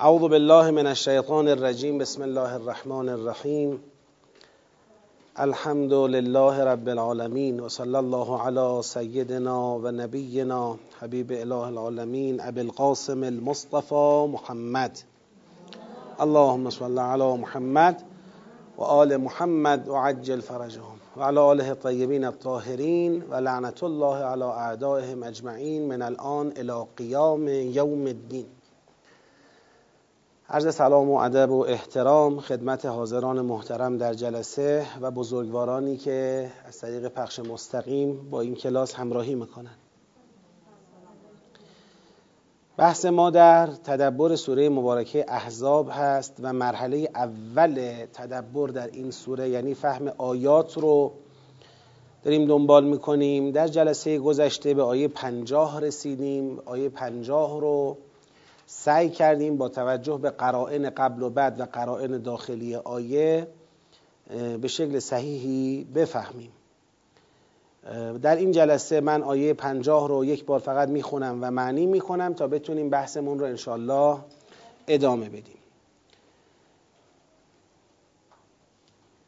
اعوذ بالله من الشیطان الرجیم بسم الله الرحمن الرحیم. الحمد لله رب العالمین و صلی الله علی سیدنا و نبینا حبیب اله العالمین ابی القاسم المصطفى محمد. اللهم صل علی محمد و آل محمد و عجل فرجهم. و علی آله الطیبین الطاهرین و لعنت الله علی اعدائهم اجمعین من الان الى قیام یوم الدین. عرض سلام و ادب و احترام خدمت حاضران محترم در جلسه و بزرگوارانی که از طریق پخش مستقیم با این کلاس همراهی می‌کنند. بحث ما در تدبر سوره مبارکه احزاب هست و مرحله اول تدبر در این سوره یعنی فهم آیات رو داریم دنبال می‌کنیم. در جلسه گذشته به آیه پنجاه رسیدیم. آیه پنجاه رو سعی کردیم با توجه به قرائن قبل و بعد و قرائن داخلی آیه به شکل صحیحی بفهمیم. در این جلسه من آیه پنجاه رو یک بار فقط می‌خونم و معنی می‌کنم تا بتونیم بحثمون رو انشالله ادامه بدیم.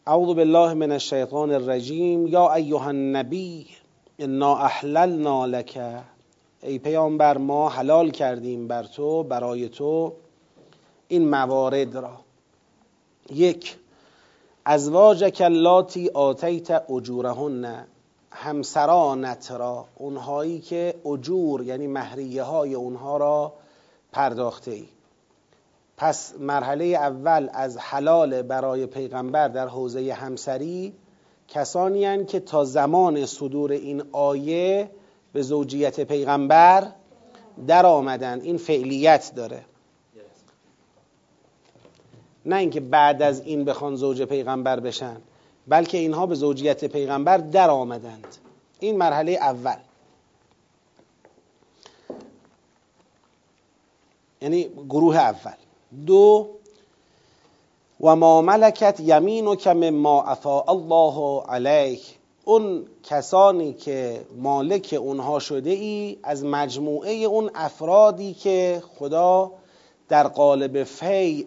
اعوذ بالله من الشیطان الرجیم یا ایها النبی انا احللنا لك ای پیامبر ما حلال کردیم بر تو برای تو این موارد را. یک ازواجک اللاتی آتیت اجورهن همسرانت را اونهایی که اجور یعنی مهریه های اونها را پرداخته ای. پس مرحله اول از حلال برای پیغمبر در حوزه همسری کسانی که تا زمان صدور این آیه به زوجیت پیغمبر در آمدن این فعلیت داره. نه اینکه بعد از این بخوان زوج پیغمبر بشن بلکه اینها به زوجیت پیغمبر در آمدند این مرحله اول. یعنی گروه اول. دو و ما ملکت یمین و کم ما افا الله علیک. اون کسانی که مالک اونها شده ای از مجموعه اون افرادی که خدا در قالب فیع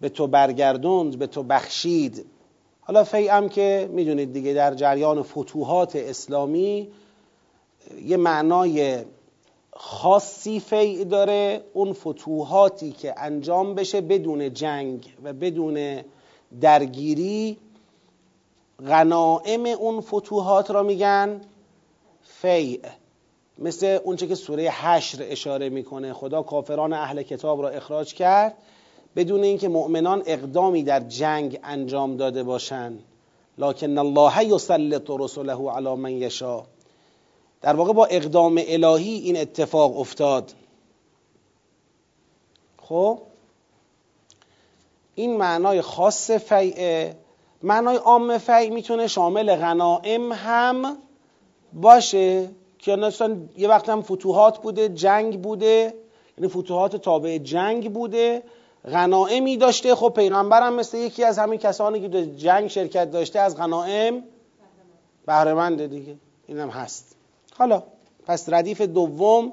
به تو برگردوند به تو بخشید. حالا فیع هم که می‌دونید دیگه در جریان فتوحات اسلامی یه معنای خاصی فیع داره. اون فتوحاتی که انجام بشه بدون جنگ و بدون درگیری غنائم اون فتوحات را میگن. فیع. مثل اونچه که سوره حشر اشاره می‌کنه. خدا کافران اهل کتاب را اخراج کرد بدون اینکه مؤمنان اقدامی در جنگ انجام داده باشند. لکن الله یسلط رسله علی من یشا در واقع با اقدام الهی این اتفاق افتاد. خب؟ این معنای خاص فیعه معنای عام فعی می‌تونه شامل غنائم هم باشه که مثلا یه وقت هم فتوحات بوده جنگ بوده یعنی فتوحات تابع جنگ بوده غنائمی داشته. خب پیغمبر هم مثل یکی از همین کسانی که در جنگ شرکت داشته از غنائم بهرهمنده دیگه. اینم هست. حالا پس ردیف دوم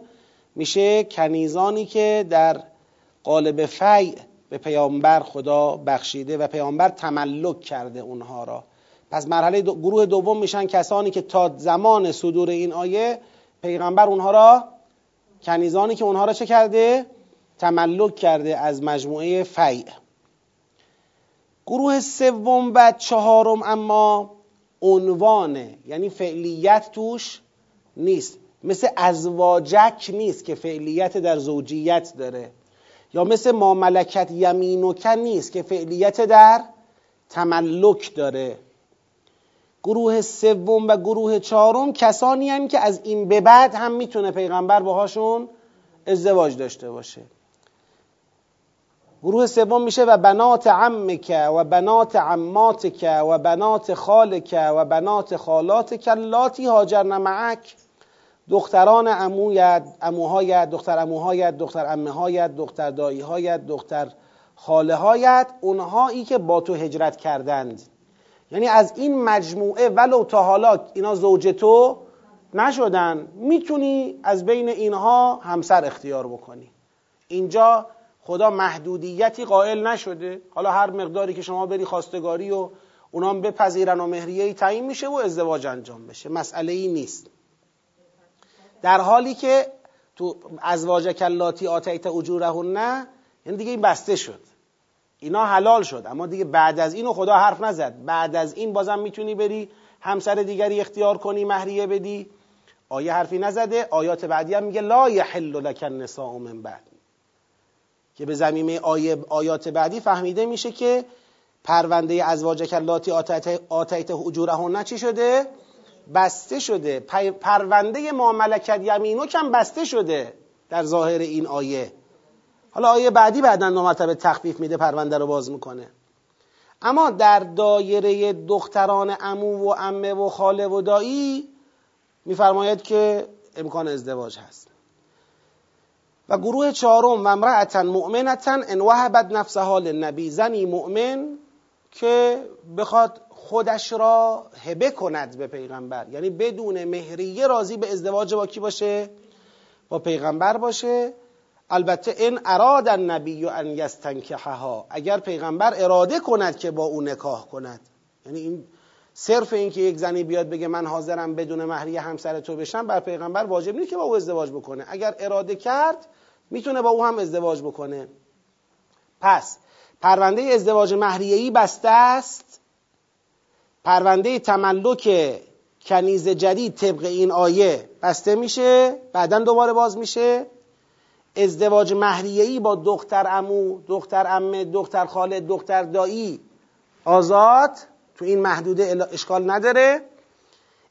میشه کنیزانی که در قالب فیع به پیامبر خدا بخشیده و پیامبر تملک کرده اونها را. پس مرحله دو گروه دوم میشن کسانی که تا زمان صدور این آیه پیغمبر اونها را کنیزانی که اونها را چه کرده؟ تملک کرده از مجموعه فیع. گروه سوم و چهارم اما عنوانه یعنی فعلیت توش نیست. مثل ازواجک نیست که فعلیت در زوجیت داره. یا مثل ما ملکت یمینوکن نیست که فعلیت در تملک داره. گروه سوم و گروه چهارم کسانی هم که از این به بعد هم می‌تونه پیغمبر باهاشون ازدواج داشته باشه. گروه سوم میشه و بنات عمک و بنات عماتک و بنات خالک و بنات خالاتک لاتی هاجرن معک. دختران عمویت عموهایت دختر عموهایت دختر عمه هایت دختر دایی هایت دختر خاله هایت اونهایی که با تو هجرت کردند. یعنی از این مجموعه ولو تا حالا اینا زوج تو نشدن. می‌تونی از بین اینها همسر اختیار بکنی. اینجا خدا محدودیتی قائل نشده. حالا هر مقداری که شما بری خواستگاری و اونام بپذیرن و مهریه تعیین میشه و ازدواج انجام بشه. مسئله ای نیست. در حالی که تو ازواج کلاتی آتیت اجورهن نه یعنی دیگه این بسته شد. اینا حلال شد اما دیگه بعد از اینو خدا حرف نزد. بعد از این بازم می‌تونی بری همسر دیگری اختیار کنی مهریه بدی. آیه حرفی نزده. آیات بعدی هم میگه لا یحل لک النساء من بعد. که به زمینه آیه آیات بعدی فهمیده میشه که پرونده ازواج کلاتی آتیت, اجورهن چی شده؟ بسته شده. پرونده ما ملکت یمینو کم بسته شده در ظاهر این آیه. حالا آیه بعدی بعدا دو مرتبه تخفیف میده پرونده رو باز می‌کنه. اما در دایره دختران امو و امه و خاله و دایی میفرماید که امکان ازدواج هست. و گروه چهارم و امرأتا مؤمنتا ان وهبت نفسها للنبی. زنی مؤمن که بخواد خودش را هبه کند به پیغمبر. یعنی بدون مهریه راضی به ازدواج با کی باشه؟ با پیغمبر باشه. البته این اراد النبی ان یستنکحها. اگر پیغمبر اراده کند که با او نکاح کند. یعنی این صرف این که یک زنی بیاد بگه من حاضرم بدون مهریه همسر تو بشم بر پیغمبر واجب نیست که با او ازدواج بکنه. اگر اراده کرد می‌تونه با او هم ازدواج بکنه. پس پرونده ازدواج مهریه‌ای بسته است. پرونده تملک کنیز جدید طبق این آیه بسته میشه بعدا دوباره باز میشه. ازدواج مهریه‌ای با دختر امو دختر امه دختر خاله دختر دایی آزاد تو این محدوده اشکال نداره.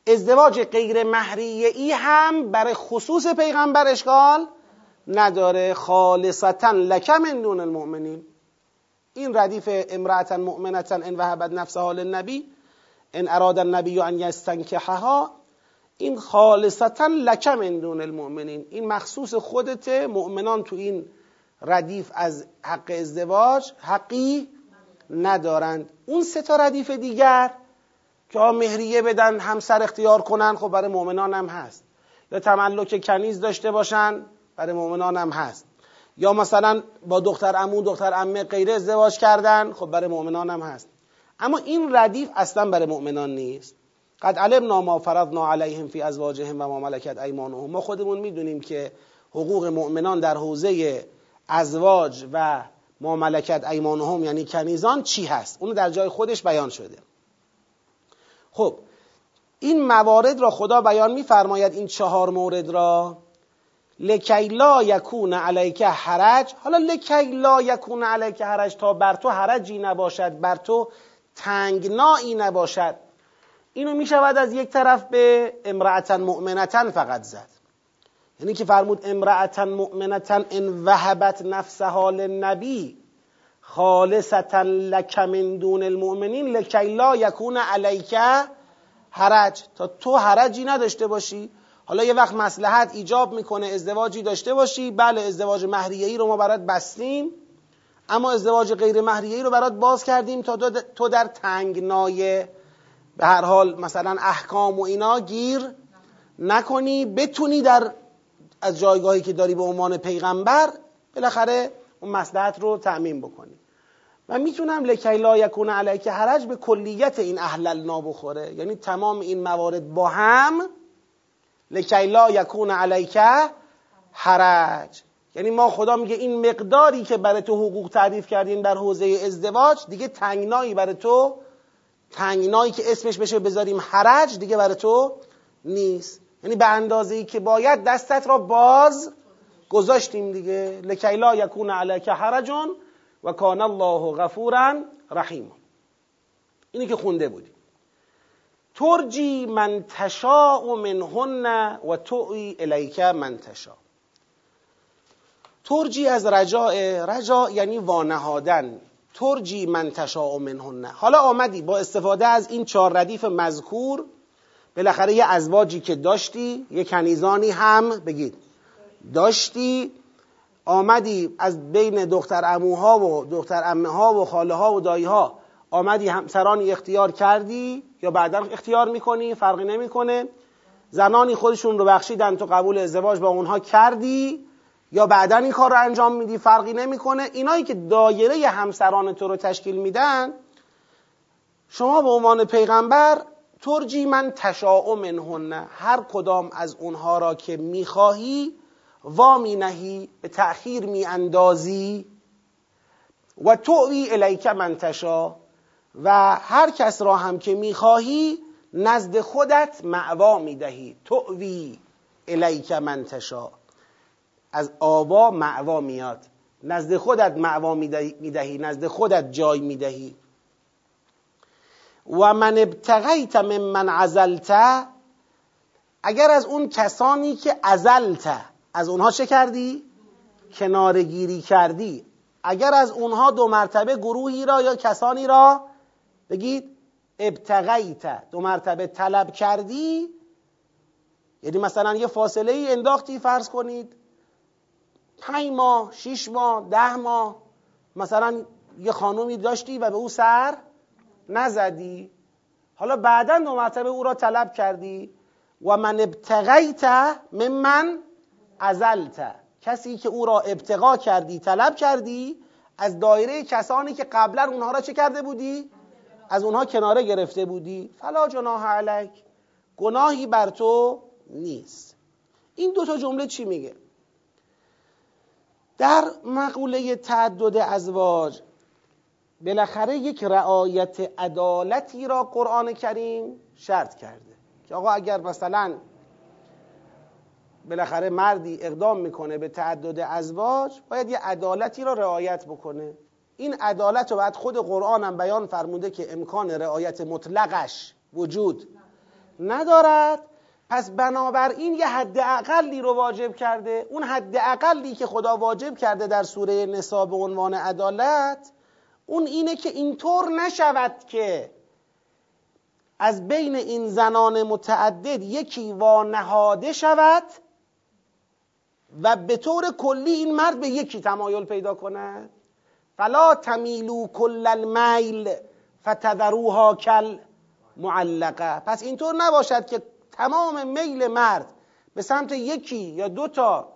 ازدواج غیر مهریه‌ای هم برای خصوص پیغمبر اشکال نداره. خالصتا لک من المؤمنین. این ردیف امرأتا مؤمنتا ان وهبت نفسها للنبی. ان اراد النبی ان یستنکحها این خالصتا لک من دون المؤمنین. این مخصوص خودت مؤمنان تو این ردیف از حق ازدواج حقی ندارند. اون سه تا ردیف دیگر که مهریه بدن همسر اختیار کنن خب برای مؤمنان هم هست. یا تملک کنیز داشته باشن برای مؤمنان هم هست. یا مثلا با دختر امون دختر امه غیر ازدواج کردن خب برای مؤمنان هم هست. اما این ردیف اصلا برای مؤمنان نیست. قد علمنا ما فرضنا علیهم فی ازواجهم و ما ملکت ایمانهم. ما خودمون می‌دونیم که حقوق مؤمنان در حوزه ازواج و ما ملکت ایمانهم یعنی کنیزان چی هست؟ اونو در جای خودش بیان شده. خب این موارد را خدا بیان میفرماید این چهار مورد را. لکی لا یکون علیک حرج. حالا لکی لا یکون علیک حرج تا بر تو حرجی نباشد بر تو تنگنایی نباشد. اینو می شود از یک طرف به امرأتا مؤمنتا فقط زد. یعنی که فرمود امرأتا مؤمنتا ان وهبت نفسها للنبی خالصتا لک من دون المؤمنین لکی لا یکون علیک حرج. تا تو حرجی نداشته باشی. حالا یه وقت مسلحت ایجاب می‌کنه ازدواجی داشته باشی. بله ازدواج مهریه‌ای رو ما برات بستیم. اما ازدواج غیر مهریه‌ای رو برات باز کردیم تا تو در تنگنای به هر حال مثلا احکام و اینا گیر نکنی بتونی در از جایگاهی که داری به عنوان پیغمبر بالاخره اون مسلحت رو تعمین بکنی. و می‌تونم لکی لا یکون علیک حرج به کلیت این اهلل بخوره. یعنی تمام این موارد با هم لکی لا یکون علیک حرج. یعنی ما خدا میگه این مقداری که برای تو حقوق تعریف کردیم در حوزه ازدواج دیگه تنگنایی برای تو تنگنایی که اسمش بشه بذاریم حرج دیگه برای تو نیست. یعنی به اندازه ای که باید دستت را باز گذاشتیم دیگه. لکی لا یکون علیک حرجون و کان الله غفورا رحیم. اینی که خونده بودیم. ترجی من تشاء منهن و توی الیک من تشاء. ترجی از رجاء رجا یعنی وانهادن. ترجی من تشاء منهن. حالا آمدی با استفاده از این چهار ردیف مذکور بالاخره یه ازواجی که داشتی یه کنیزانی هم بگید. داشتی آمدی از بین دختر اموها و دختر امه ها و خاله ها و دایی ها آمدی همسرانی اختیار کردی یا بعدا اختیار می‌کنی؟ فرقی نمی‌کنه. زنانی خودشون رو بخشیدن تو قبول ازدواج با اونها کردی. یا بعدا این کار رو انجام میدی؟ فرقی نمی‌کنه. اینایی که دایره همسران تو رو تشکیل میدن شما به عنوان پیغمبر ترجی من تشاء منهن. هر کدام از اونها را که می‌خواهی وامی نهی به تأخیر می اندازی و توی الیک من تشا. و هر کس را هم که می‌خواهی نزد خودت معوا می‌دهی. توی الیک من تشا. از آوا معوا میاد. نزد خودت معوا می‌دهی نزد خودت جای می‌دهی. و من ابتغیت من من عزلت اگر از اون کسانی که عزلت از اونها چه کردی؟ کنارگیری کردی. اگر از اونها دو مرتبه گروهی را یا کسانی را بگید ابتغیت دو مرتبه طلب کردی. یعنی مثلا یه فاصله ای انداختی فرض کنید. پنج ماه شیش ماه ده ماه. مثلا یه خانومی داشتی و به او سر نزدی. حالا بعدا دو مرتبه او را طلب کردی. و من ابتغیت من من ازلت. کسی که او را ابتقا کردی طلب کردی از دایره کسانی که قبلا اونها را چه کرده بودی؟ از اونها کناره گرفته بودی. فلا جناح علیک. گناهی بر تو نیست. این دو تا جمله چی میگه؟ در مقوله تعدد ازواج بالاخره یک رعایت عدالتی را قرآن کریم شرط کرده که آقا اگر مثلا بالاخره مردی اقدام می‌کنه به تعدد ازواج باید یه عدالتی را رعایت بکنه. این عدالت رو بعد خود قرآن هم بیان فرموده که امکان رعایت مطلقش وجود ندارد. پس بنابراین یه حد اقلی رو واجب کرده اون حد اقلی که خدا واجب کرده در سوره نسا به عنوان عدالت اون اینه که اینطور نشود که از بین این زنان متعدد یکی وانهاده شود و به طور کلی این مرد به یکی تمایل پیدا کند. فلا تمیلو کل المیل فتذروها کل معلقه پس اینطور نباشد که تمام میل مرد به سمت یکی یا دو تا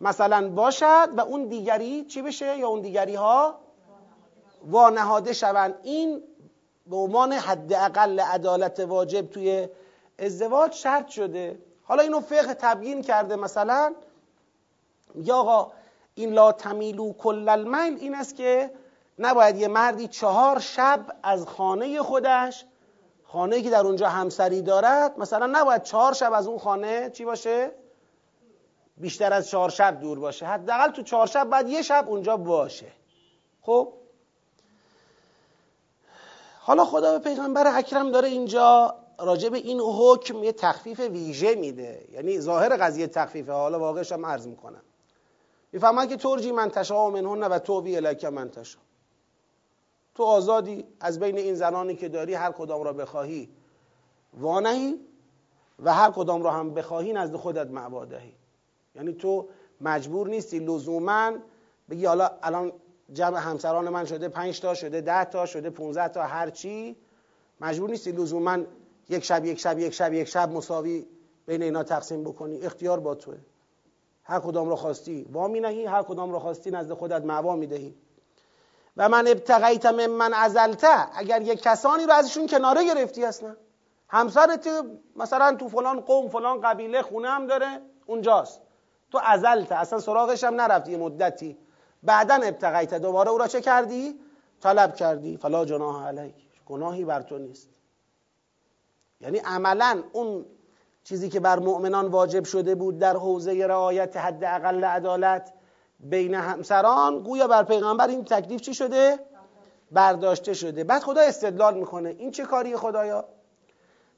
مثلا باشد و اون دیگری چی بشه یا اون دیگری ها وانهاده شوند. این به عنوان حداقل عدالت واجب توی ازدواج شرط شده. حالا اینو فقه تبیین کرده مثلا یا آقا این لا تمیلو کل المیل این است که نباید یه مردی چهار شب از خانه خودش خانه که در اونجا همسری دارد مثلا نباید چهار شب از اون خانه چی باشه؟ بیشتر از چهار شب دور باشه. حداقل تو چهار شب بعد یه شب اونجا باشه. خب؟ حالا خدا به پیغمبر اکرم داره اینجا راجع به این حکم یه تخفیف ویژه میده. یعنی ظاهر قضیه تخفیفه. حالا واقعش هم عرض می‌کنم. می‌فهمن که ترجی من تشا منهن و توبی الک من تشا تو آزادی از بین این زنانی که داری هر کدام را بخواهی وانهی و هر کدام را هم بخواهی نزد خودت معبادهی یعنی تو مجبور نیستی لزوما بگی حالا الان جمع همسران من شده پنج تا شده ده تا شده 15 تا هر چی. مجبور نیستی لزوما یک شب یک شب یک شب یک شب مساوی بین اینا تقسیم بکنی. اختیار با توه. هر کدام رو خواستی وامی نهی هر کدام رو خواستی نزد خودت معوا می‌دهی. و من ابتغیت من من ازلته اگر یک کسانی رو ازشون کناره گرفتی اصلا. همسرت مثلا تو فلان قوم فلان قبیله خونه هم داره اونجاست. تو ازلته اصلا سراغش هم نرفتی مدتی. بعدا ابتغیت. دوباره او را چه کردی؟ طلب کردی. فلا جناح علیک. گناهی بر تو نیست. یعنی عملا اون چیزی که بر مؤمنان واجب شده بود در حوزه رعایت حد اقل عدالت بین همسران گویا بر پیغمبر این تکلیف چی شده؟ برداشته شده بعد خدا استدلال می‌کنه این چه کاری خدایا؟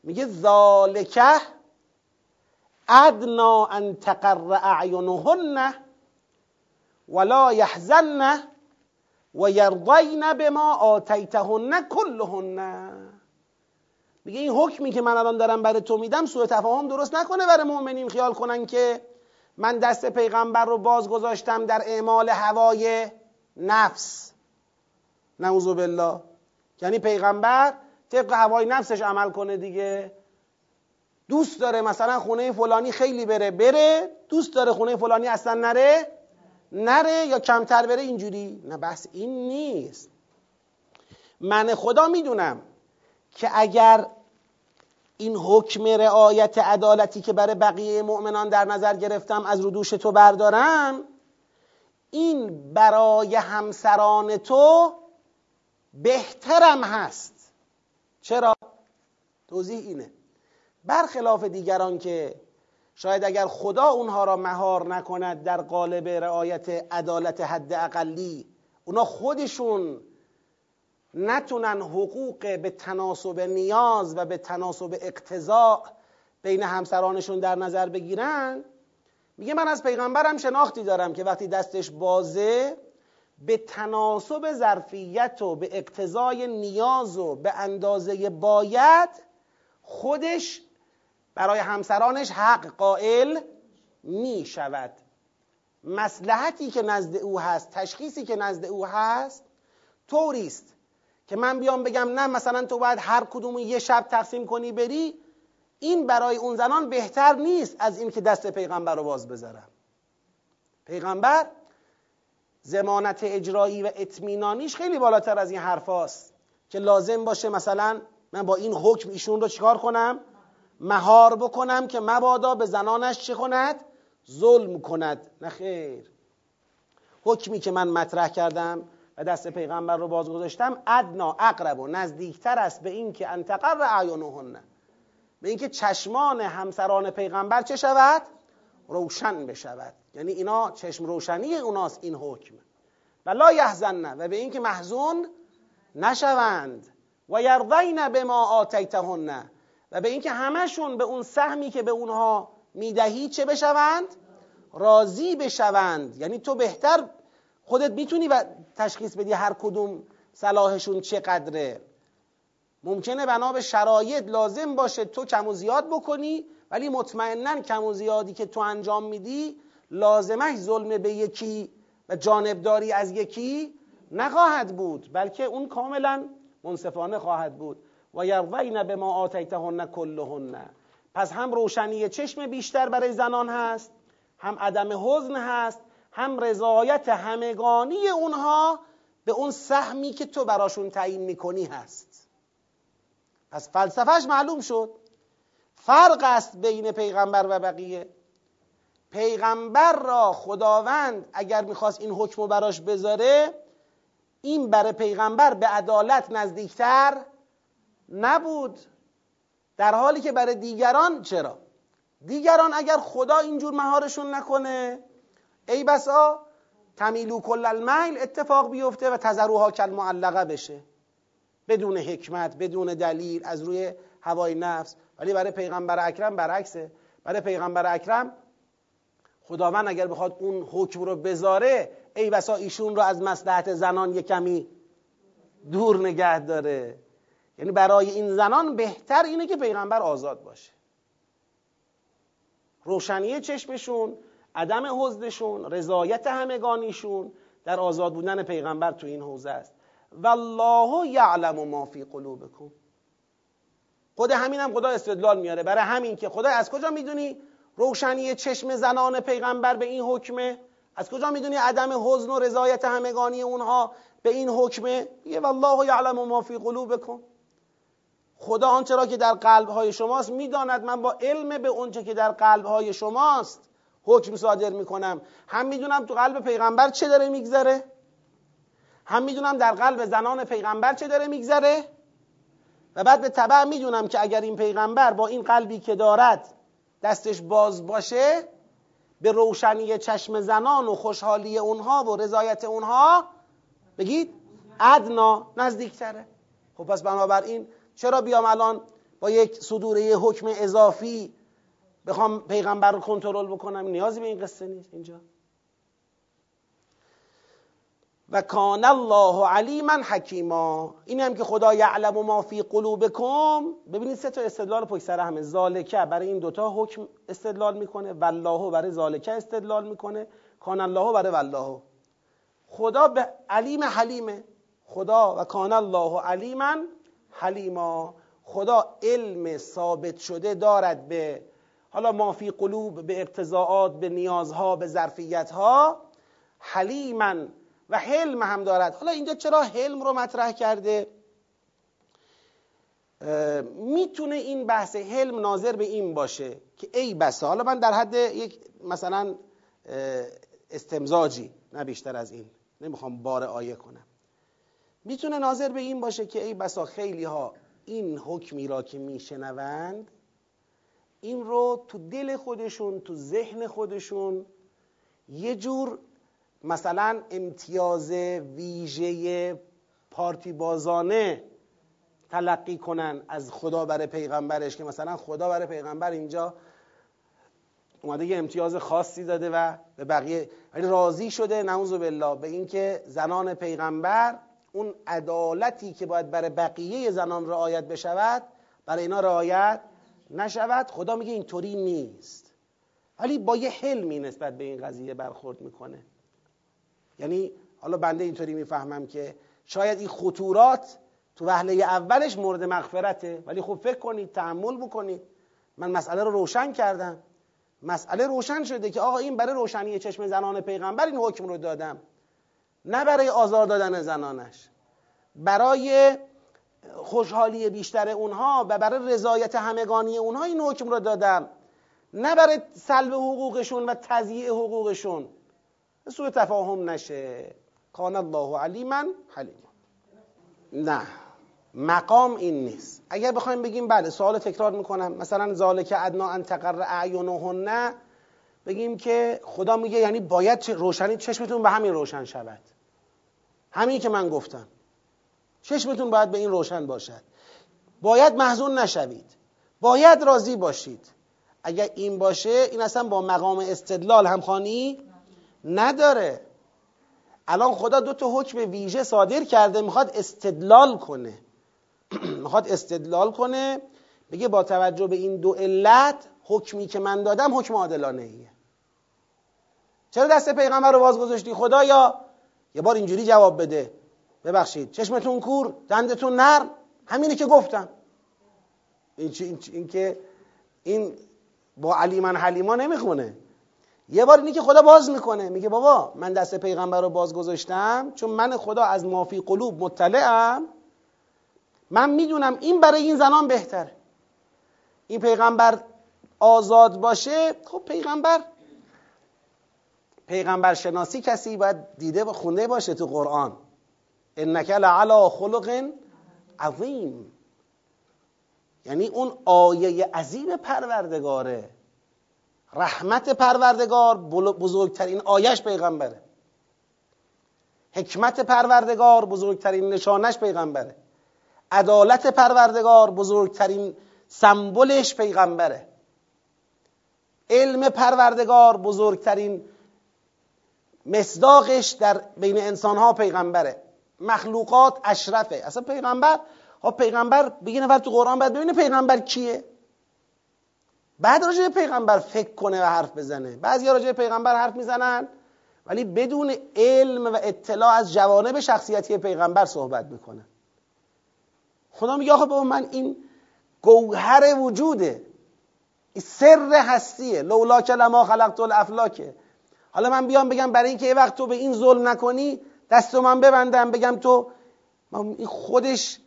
میگه ذالکه ادنا ان تقر اعینهن ولا یحزن و یرضین بما آتیتهن کلهن میگه این حکمی که من الان دارم برای تو میدم سوء تفاهم درست نکنه برای مؤمنین خیال کنن که من دست پیغمبر رو باز گذاشتم در اعمال هوای نفس. نعوذ بالله. یعنی پیغمبر طبق هوای نفسش عمل کنه دیگه. دوست داره مثلا خونه فلانی خیلی بره بره. دوست داره خونه فلانی اصلا نره نره یا کمتر بره اینجوری. نه بس این نیست. من خدا می‌دونم که اگر این حکم رعایت عدالتی که برای بقیه مؤمنان در نظر گرفتم از رو دوش تو بردارم این برای همسران تو بهترم هست چرا؟ توضیح اینه برخلاف دیگران که شاید اگر خدا اونها را مهار نکند در قالب رعایت عدالت حد اقلی اونا خودشون نتونن حقوق به تناسب نیاز و به تناسب اقتضاع بین همسرانشون در نظر بگیرن. میگه من از پیغمبرم شناختی دارم که وقتی دستش بازه به تناسب ظرفیت و به اقتضای نیاز و به اندازه باید خودش برای همسرانش حق قائل می شود مسلحتی که نزد او هست تشخیصی که نزد او هست طوریست. که من بیام بگم نه مثلا تو باید هر کدوم یه شب تقسیم کنی بری این برای اون زنان بهتر نیست از این که دست پیغمبر رو باز بذارم. پیغمبر زمانت اجرایی و اطمینانیش خیلی بالاتر از این حرفاست که لازم باشه مثلا من با این حکم ایشون رو چیکار کنم؟ مهار بکنم که مبادا به زنانش چه کند؟ ظلم کند. نه خیر. حکمی که من مطرح کردم دست پیغمبر رو باز گذاشتم ادنا اقرب و نزدیکتر است به این که انتقر اعینهن. به اینکه چشمان همسران پیغمبر چه شود؟ روشن بشود. یعنی اینا چشم روشنی اوناست این حکم. و لا یحزن و به اینکه محزون نشوند. و یرضین به ما آتیتهن. و به اینکه همشون به اون سهمی که به اونها می‌دهی چه بشوند؟ راضی بشوند. یعنی تو بهتر خودت می‌تونی و تشخیص بدی هر کدوم صلاحشون چقدره. ممکنه بنا به شرایط لازم باشه تو کم و زیاد بکنی ولی مطمئنا کم و زیادی که تو انجام میدی لازمش ظلم به یکی و جانبداری از یکی نخواهد بود بلکه اون کاملا منصفانه خواهد بود. و یرضین به ما آتیتهن کلهن پس هم روشنی چشم بیشتر برای زنان هست هم عدم حزن هست هم رضایت همگانی اونها به اون سهمی که تو براشون تعیین می‌کنی هست. پس فلسفهش معلوم شد. فرق است بین پیغمبر و بقیه. پیغمبر را خداوند اگر می‌خواست این حکم رو براش بذاره این برای پیغمبر به عدالت نزدیکتر نبود. در حالی که برای دیگران چرا؟ دیگران اگر خدا اینجور مهارشون نکنه ای بسا تمیلو کل المیل اتفاق بیفته و تذروها کل معلقه بشه. بدون حکمت بدون دلیل از روی هوای نفس. ولی برای پیغمبر اکرم برعکسه. برای پیغمبر اکرم خداوند اگر بخواد اون حکم رو بذاره ای بسا ایشون رو از مصلحت زنان یه کمی دور نگه داره. یعنی برای این زنان بهتر اینه که پیغمبر آزاد باشه. روشنی چشمشون عدم حزنشون رضایت همگانیشون در آزاد بودن پیغمبر تو این حوزه است. والله یعلم ما فی قلوبکم. خود همین هم خدا استدلال میاره. برای همین که خدا از کجا می‌دونی روشنی چشم زنان پیغمبر به این حکمه؟ از کجا می‌دونی عدم حزن و رضایت همگانی اونها به این حکمه؟ یه والله یعلم ما فی قلوبکم. خدا آنچه را که در قلبهای شماست می‌داند. من با علم به اونچه که در قلبهای شماست حکم صادر می‌کنم. هم می‌دونم تو قلب پیغمبر چه داره میگذره؟ هم می‌دونم در قلب زنان پیغمبر چه داره میگذره؟ و بعد به طبع می‌دونم که اگر این پیغمبر با این قلبی که دارد دستش باز باشه به روشنی چشم زنان و خوشحالی اونها و رضایت اونها بگید ادنا نزدیکتره. خب پس بنابراین چرا بیام الان با یک صدور حکم اضافی بخوام پیغمبر رو کنترل بکنم. نیازی به این قصه نیست. اینجا. و کان الله علیما حکیما. این هم که خدا یعلم ما فی قلوبکم. ببینید سه تا استدلال پشت سر همه. زالکه برای این دوتا حکم استدلال می‌کنه. والله برای زالکه استدلال می‌کنه. کان الله برای والله. خدا به علیم حلیمه. خدا و کان الله علیما حلیما. خدا علم ثابت شده دارد به حالا ما فی قلوب به اقتضاعات به نیازها به ظرفیتها حلیما و حلم هم دارد. حالا اینجا چرا حلم رو مطرح کرده؟ می‌تونه این بحث حلم ناظر به این باشه که ای بسا حالا من در حد یک مثلا استمزاجی نه بیشتر از این نمی‌خوام بار آیه کنم. می‌تونه ناظر به این باشه که ای بسا خیلی ها این حکمی را که میشنوند این رو تو دل خودشون تو ذهن خودشون یه جور مثلا امتیاز ویژه پارتی بازانه تلقی کنن از خدا برای پیغمبرش که مثلا خدا برای پیغمبر اینجا اومده یه امتیاز خاصی داده و به بقیه ولی راضی شده نعوذ بالله. به اینکه زنان پیغمبر اون عدالتی که باید برای بقیه زنان رعایت بشود برای اینا رعایت نشود. خدا میگه اینطوری نیست. ولی با یه حلمی نسبت به این قضیه برخورد می‌کنه. یعنی حالا بنده اینطوری می‌فهمم که شاید این خطورات تو وهله اولش مورد مغفرته ولی خب فکر کنید تحمل بکنید. من مسئله رو روشن کردم. مسئله روشن شده که آقا این برای روشنی چشم زنان پیغمبر این حکم رو دادم. نه برای آزار دادن زنانش. برای خوشحالی بیشتر اونها و برای رضایت همگانی اونها این حکم رو دادم نه برای سلب حقوقشون و تضییع حقوقشون. سوء تفاهم نشه. کان الله علیما حلیما. نه. مقام این نیست. اگر بخوایم بگیم بله سوال تکرار می‌کنم. مثلا ذالک ادنا ان تقر اعینهن بگیم که خدا میگه یعنی باید روشنی چشمتون به همین روشن شود. همین که من گفتم. چشمتون باید به این روشن باشد. باید محزون نشوید. باید راضی باشید. اگر این باشه این اصلا با مقام استدلال همخوانی نداره. الان خدا دو تا حکم ویژه صادر کرده می‌خواد استدلال کنه. می‌خواد استدلال کنه. بگه با توجه به این دو علت حکمی که من دادم حکم عادلانه ایه چرا دست پیغمبر رو باز گذاشتی خدایا یه بار اینجوری جواب بده. ببخشید. چشمتون کور دندتون نرم. همینه که گفتم. این, این, این که این با علیمن حلیما نمی‌خونه. یه بار اینی که خدا باز می‌کنه. میگه بابا من دست پیغمبر رو باز گذاشتم چون من خدا از مافی قلوب مطلعم. من می‌دونم این برای این زنان بهتره این پیغمبر آزاد باشه خب پیغمبر. پیغمبر شناسی کسی باید دیده و خونده باشه تو قرآن. انک لعلا خلق عظیم. یعنی اون آیه عظیم پروردگاره. رحمت پروردگار بزرگترین آیش پیغمبره. حکمت پروردگار بزرگترین نشانش پیغمبره. عدالت پروردگار بزرگترین سمبلش پیغمبره. علم پروردگار بزرگترین مصداقش در بین انسانها پیغمبره. مخلوقات اشرفه. اصلا پیغمبر ها پیغمبر بگی نفر تو قرآن باید ببینه پیغمبر کیه. بعد راجع پیغمبر فکر کنه و حرف بزنه. بعضی راجع پیغمبر حرف می‌زنن ولی بدون علم و اطلاع از جوانب شخصیتی پیغمبر صحبت می‌کنن خدا میگه آخه بابا من این گوهر وجوده. این سر هستیه. لولا لما خلقت الافلاکه حالا من بیام بگم برای اینکه یه وقت تو به این ظلم نکنی دستو من ببندم بگم تو این خودش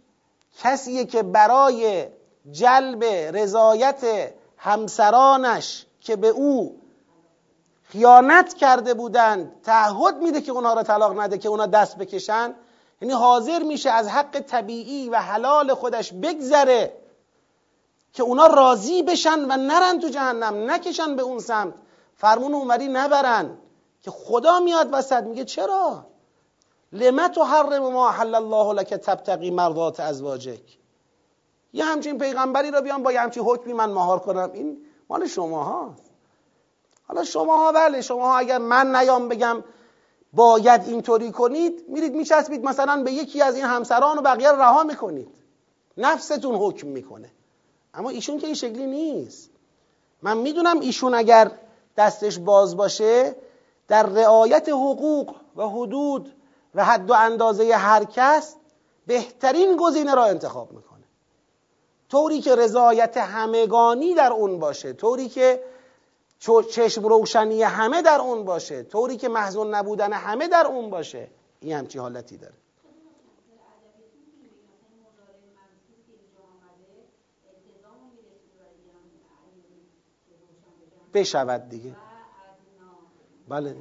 کسیه که برای جلب رضایت همسرانش که به او خیانت کرده بودند تعهد میده که اونها را طلاق نده که اونا دست بکشن. یعنی حاضر میشه از حق طبیعی و حلال خودش بگذره که اونا راضی بشن و نرن تو جهنم نکشن به اون سمت. فرمون اونوری نبرن که خدا میاد وسط میگه چرا؟ لما تحرم ما حل الله لك تبتقی مرضات ازواجک. یه همچین پیغمبری رو بیان با یه همچین حکمی من مهار کنم. این مال شما هاست حالا شما ها بله شما ها اگر من نیام بگم باید اینطوری کنید میرید میچسبید مثلا به یکی از این همسران و بقیه رها می‌کنید. نفستون حکم می‌کنه. اما ایشون که این شکلی نیست. من می‌دونم ایشون اگر دستش باز باشه در رعایت حقوق و حدود و حد و اندازه هر کس بهترین گزینه را انتخاب می‌کنه. طوری که رضایت همگانی در اون باشه طوری که چشم روشنی همه در اون باشه طوری که محزون نبودن همه در اون باشه این همچی حالتی داره. بشود دیگه. بله.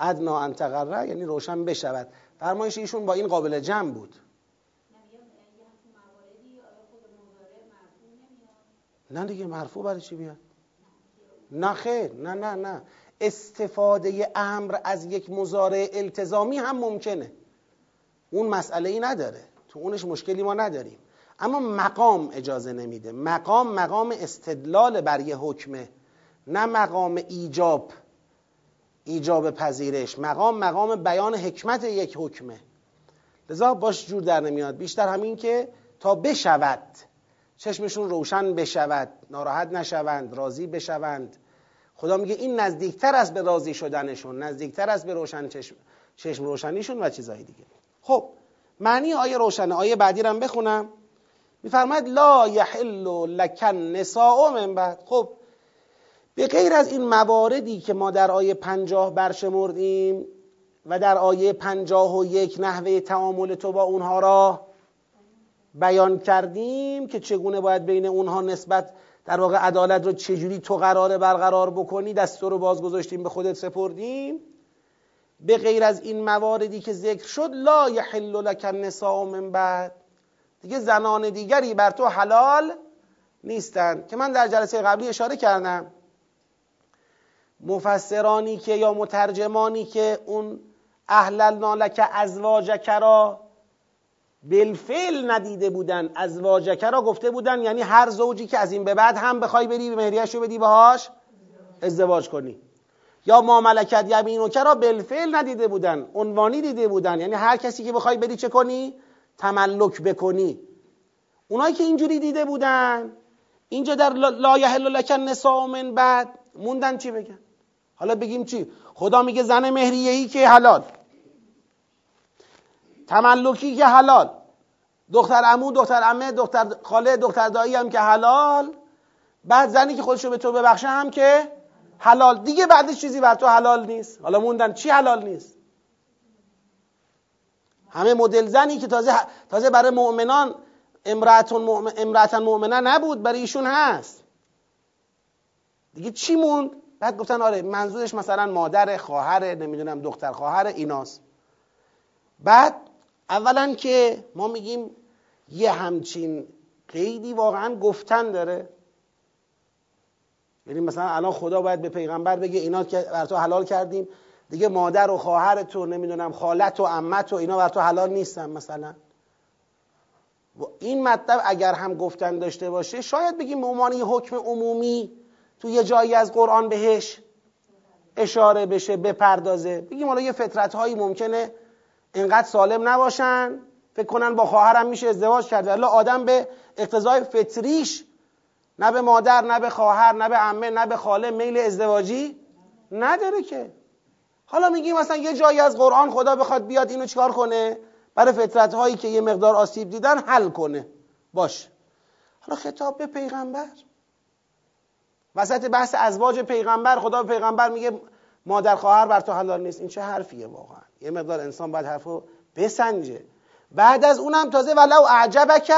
ادنا انتقره یعنی روشن بشود. فرمایش ایشون با این قابل جمع بود. نه دیگه مرفوع برای چی بیاد نه خیر نه نه نه. استفاده امر از یک مزارع التزامی هم ممکنه. اون مسئله ای نداره. تو اونش مشکلی ما نداریم. اما مقام اجازه نمیده. مقام مقام استدلال بر یه حکمه نه مقام ایجاب. ایجاب پذیرش مقام مقام بیان حکمت یک حکمه. لذا باش جور در نمیاد. بیشتر همین که تا بشود چشمشون روشن بشود ناراحت نشوند راضی بشوند. خدا میگه این نزدیکتر است به راضی شدنشون نزدیکتر است به روشن چشم, چشم روشنیشون و چیزهای دیگه. خب معنی آیه روشنه. آیه بعدی رو بخونم. میفرماید لا یحل لکن نساء من بعد. خب به غیر از این مواردی که ما در آیه پنجاه برشمردیم و در آیه پنجاه و یک نحوه تعامل تو با اونها را بیان کردیم که چگونه باید بین اونها نسبت در واقع عدالت رو چجوری تو قراره برقرار بکنی دستور رو باز گذاشتیم به خودت سپردیم. به غیر از این مواردی که ذکر شد لا یحل لک النساء من بعد. دیگه زنان دیگری بر تو حلال نیستند. که من در جلسه قبلی اشاره کردم. مفسرانی که یا مترجمانی که اون اهللنا لک ازواجک را بالفعل ندیده بودن ازواجک را گفته بودن یعنی هر زوجی که از این به بعد هم بخوای بری به مهریش رو بدی باهاش ازدواج کنی. یا ما ملکت یمینوک را بالفعل ندیده بودن عنوانی دیده بودن یعنی هر کسی که بخوای بری چه کنی؟ تملک بکنی. اونایی که اینجوری دیده بودن اینجا در لا یحل لک بعد موندن چی بگن؟ حالا بگیم چی؟ خدا میگه زن مهریه ای که حلال. تملکی که حلال. دختر عمو دختر عمه دختر خاله دختر دایی هم که حلال. بعد زنی که خودشو به تو ببخشه هم که حلال. دیگه بعدش چیزی بر تو حلال نیست. حالا موندن چی حلال نیست؟ همه مدل زنی که تازه تازه برای مؤمنان امرأتون مؤمن مؤمنه نبود برای ایشون هست. دیگه چی موند؟ بعد گفتن آره منظورش مثلا مادر خواهر نمی‌دونم دختر خواهر ایناست. بعد اولا که ما میگیم یه همچین قیدی واقعا گفتن داره. یعنی مثلا الان خدا باید به پیغمبر بگه اینا که بر تو حلال کردیم دیگه مادر و خواهر تو نمی‌دونم خالت و عمت و اینا بر تو حلال نیستن مثلا. و این مطلب اگر هم گفتن داشته باشه شاید بگیم به حکم عمومی تو یه جایی از قرآن بهش اشاره بشه بپردازه. بگیم حالا یه فطرت هایی ممکنه اینقدر سالم نباشن فکر کنن با خواهرم میشه ازدواج کرد ولی آدم به اقتضای فطریش نه به مادر نه به خواهر نه به عمه نه به خاله میل ازدواجی نداره که. حالا میگیم مثلا یه جایی از قرآن خدا بخواد بیاد اینو چیکار کنه؟ برای فطرت هایی که یه مقدار آسیب دیدن حل کنه. باش. حالا خطاب به پیغمبر. وسط بحث ازواج پیغمبر خدا به پیغمبر میگه مادر خواهر بر تو حلال نیست. این چه حرفیه واقعا؟ یه مقدار انسان باید حرفو بسنجه. بعد از اونم تازه ولو اعجبک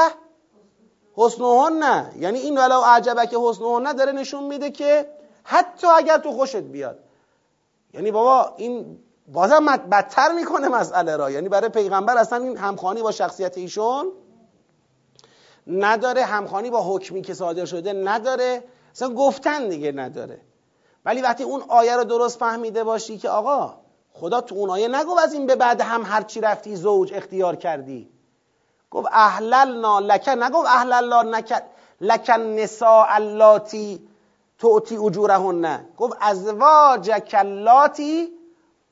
حسنهن. نه یعنی این ولو اعجبک حسنهن داره نشون میده که حتی اگر تو خوشت بیاد. یعنی بابا این بازم بدتر می‌کنه مسئله را. یعنی برای پیغمبر اصلا این همخانی با شخصیت ایشون نداره. همخانی با حکمی که صادر شده نداره. اصلا گفتن دیگه نداره. ولی وقتی اون آیه رو درست فهمیده باشی که آقا خدا تو اون آیه نگفت از این به بعد هم هرچی رفتی زوج اختیار کردی. گفت احللنا لک نگفت احللنا لک النساء اللاتی تعطی اجورهن. گفت ازواجک اللاتی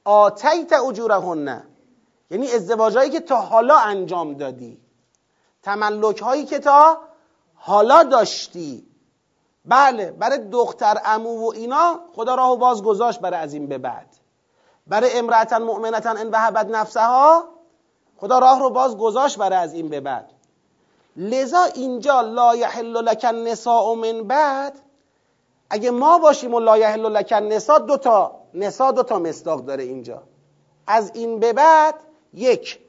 آتیت اجورهن. یعنی ازدواجهایی که تا حالا انجام دادی. تملک هایی که تا حالا داشتی. بله برای دختر امو و اینا خدا راهو باز گذاشت برای از این به بعد. برای امرأتا مؤمنتا ان وهبت نفسها خدا راه رو باز گذاشت برای از این به بعد. لذا اینجا لا یحل لک النساء من بعد اگه ما باشیم و لا یحل لک نسا دو تا نسا دو تا مصداق داره اینجا. از این به بعد یک